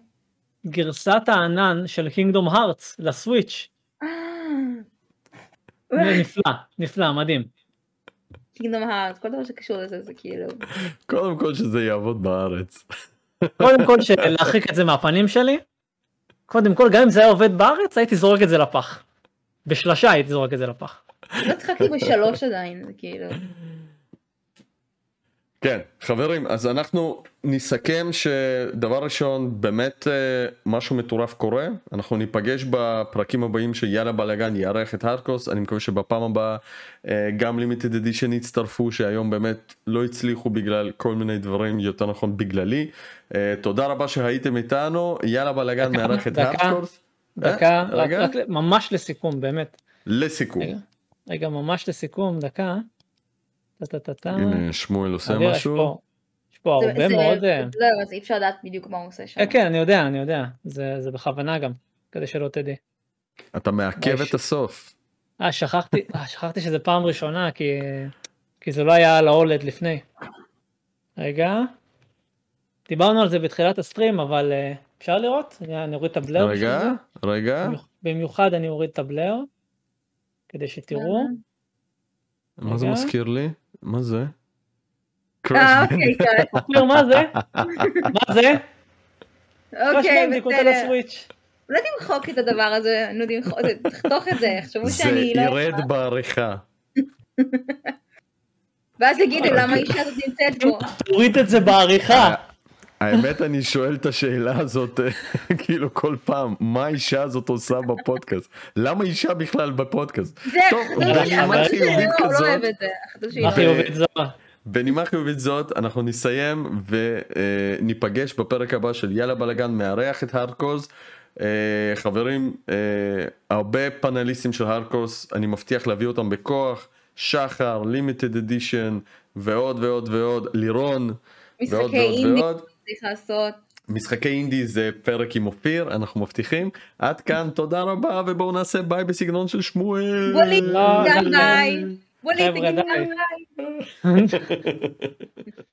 גרסת הענן של קינגדום הארטס לסוויץ'. נפלא, נפלא, מדהים. קינגדום הארט, כל דבר שקשור לזה זה כאילו... קודם כל שזה יעבוד בארץ. קודם כל להרחיק את זה מהפנים שלי. קודם כל, גם אם זה היה עובד בארץ, הייתי זורק את זה לפח. בשלושה הייתי זורק את זה לפח. לא צחקתי בשלוש עדיין, כאילו... כן חברים אז אנחנו נסכם שדבר ראשון באמת אה, משהו מטורף קורה אנחנו ניפגש בפרקים הבאים שיאללה בלאגן יארח את הארקוס אני מקווה שבפעם הבאה אה, גם לימיטד אדישן יצטרפו שהיום באמת לא הצליחו בגלל כל מיני דברים יותר נכון בגללי אה, תודה רבה שהייתם איתנו יאללה בלאגן מארח את דקה. הארקוס. דקה, רק, ממש לסיכום, באמת. לסיכום רגע, ממש לסיכום, דקה. הנה שמואל עושה משהו. יש פה הרבה זה- מאוד... אה, זהו, אז אי אפשר לדעת בדיוק מה הוא עושה שם. כן, כן, אני יודע, אני יודע. זה זה בכוונה גם, כדי שלא תדעי. אתה מעכב. את הסוף. אה, שכחתי, אה, שכחתי שזה פעם ראשונה, כי, כי זה לא היה על ההולד לפני. רגע. דיברנו על זה בתחילת הסטרים, אבל אה, אפשר לראות? אני אוריד את הבלר. רגע. רגע במיוח- במיוחד אני אוריד את הבלר, כדי שתראו. מה זה. מזכיר לי? מה זה? אה, אוקיי, כן. אופיר, מה זה? מה זה? אוקיי, בסדר. אולי תמחוק את הדבר הזה, נו תמחוק, תחתוך את זה, יחשבו זה שאני לא... ירד בעריכה. ואז יגידו למה האישה הזאת נמצאת פה. תוריד את זה בעריכה. האמת אני שואל את השאלה הזאת אה, כאילו כל פעם מה האישה הזאת עושה בפודקאסט? למה אישה בכלל בפודקאסט? זה, טוב, חשבתי בנימה חיובית לא, כזאת. לא לא-? בנימה חיובית זאת אנחנו נסיים וניפגש בפרק הבא של יאללה בלאגן מארח את הארדקורס אה, חברים אה, הרבה פאנליסטים של הארדקורס אני מבטיח להביא אותם בכוח. שחר לימיטד אדישן ועוד ועוד ועוד לירון ועוד ועוד ועוד צריך לעשות. משחקי אינדי זה פרק עם אופיר אנחנו מבטיחים עד כאן תודה רבה ובואו נעשה ביי בסגנון של שמואל בולי, לא, גם לא. ביי. ווליד, חבר'ה, תגיד די. לי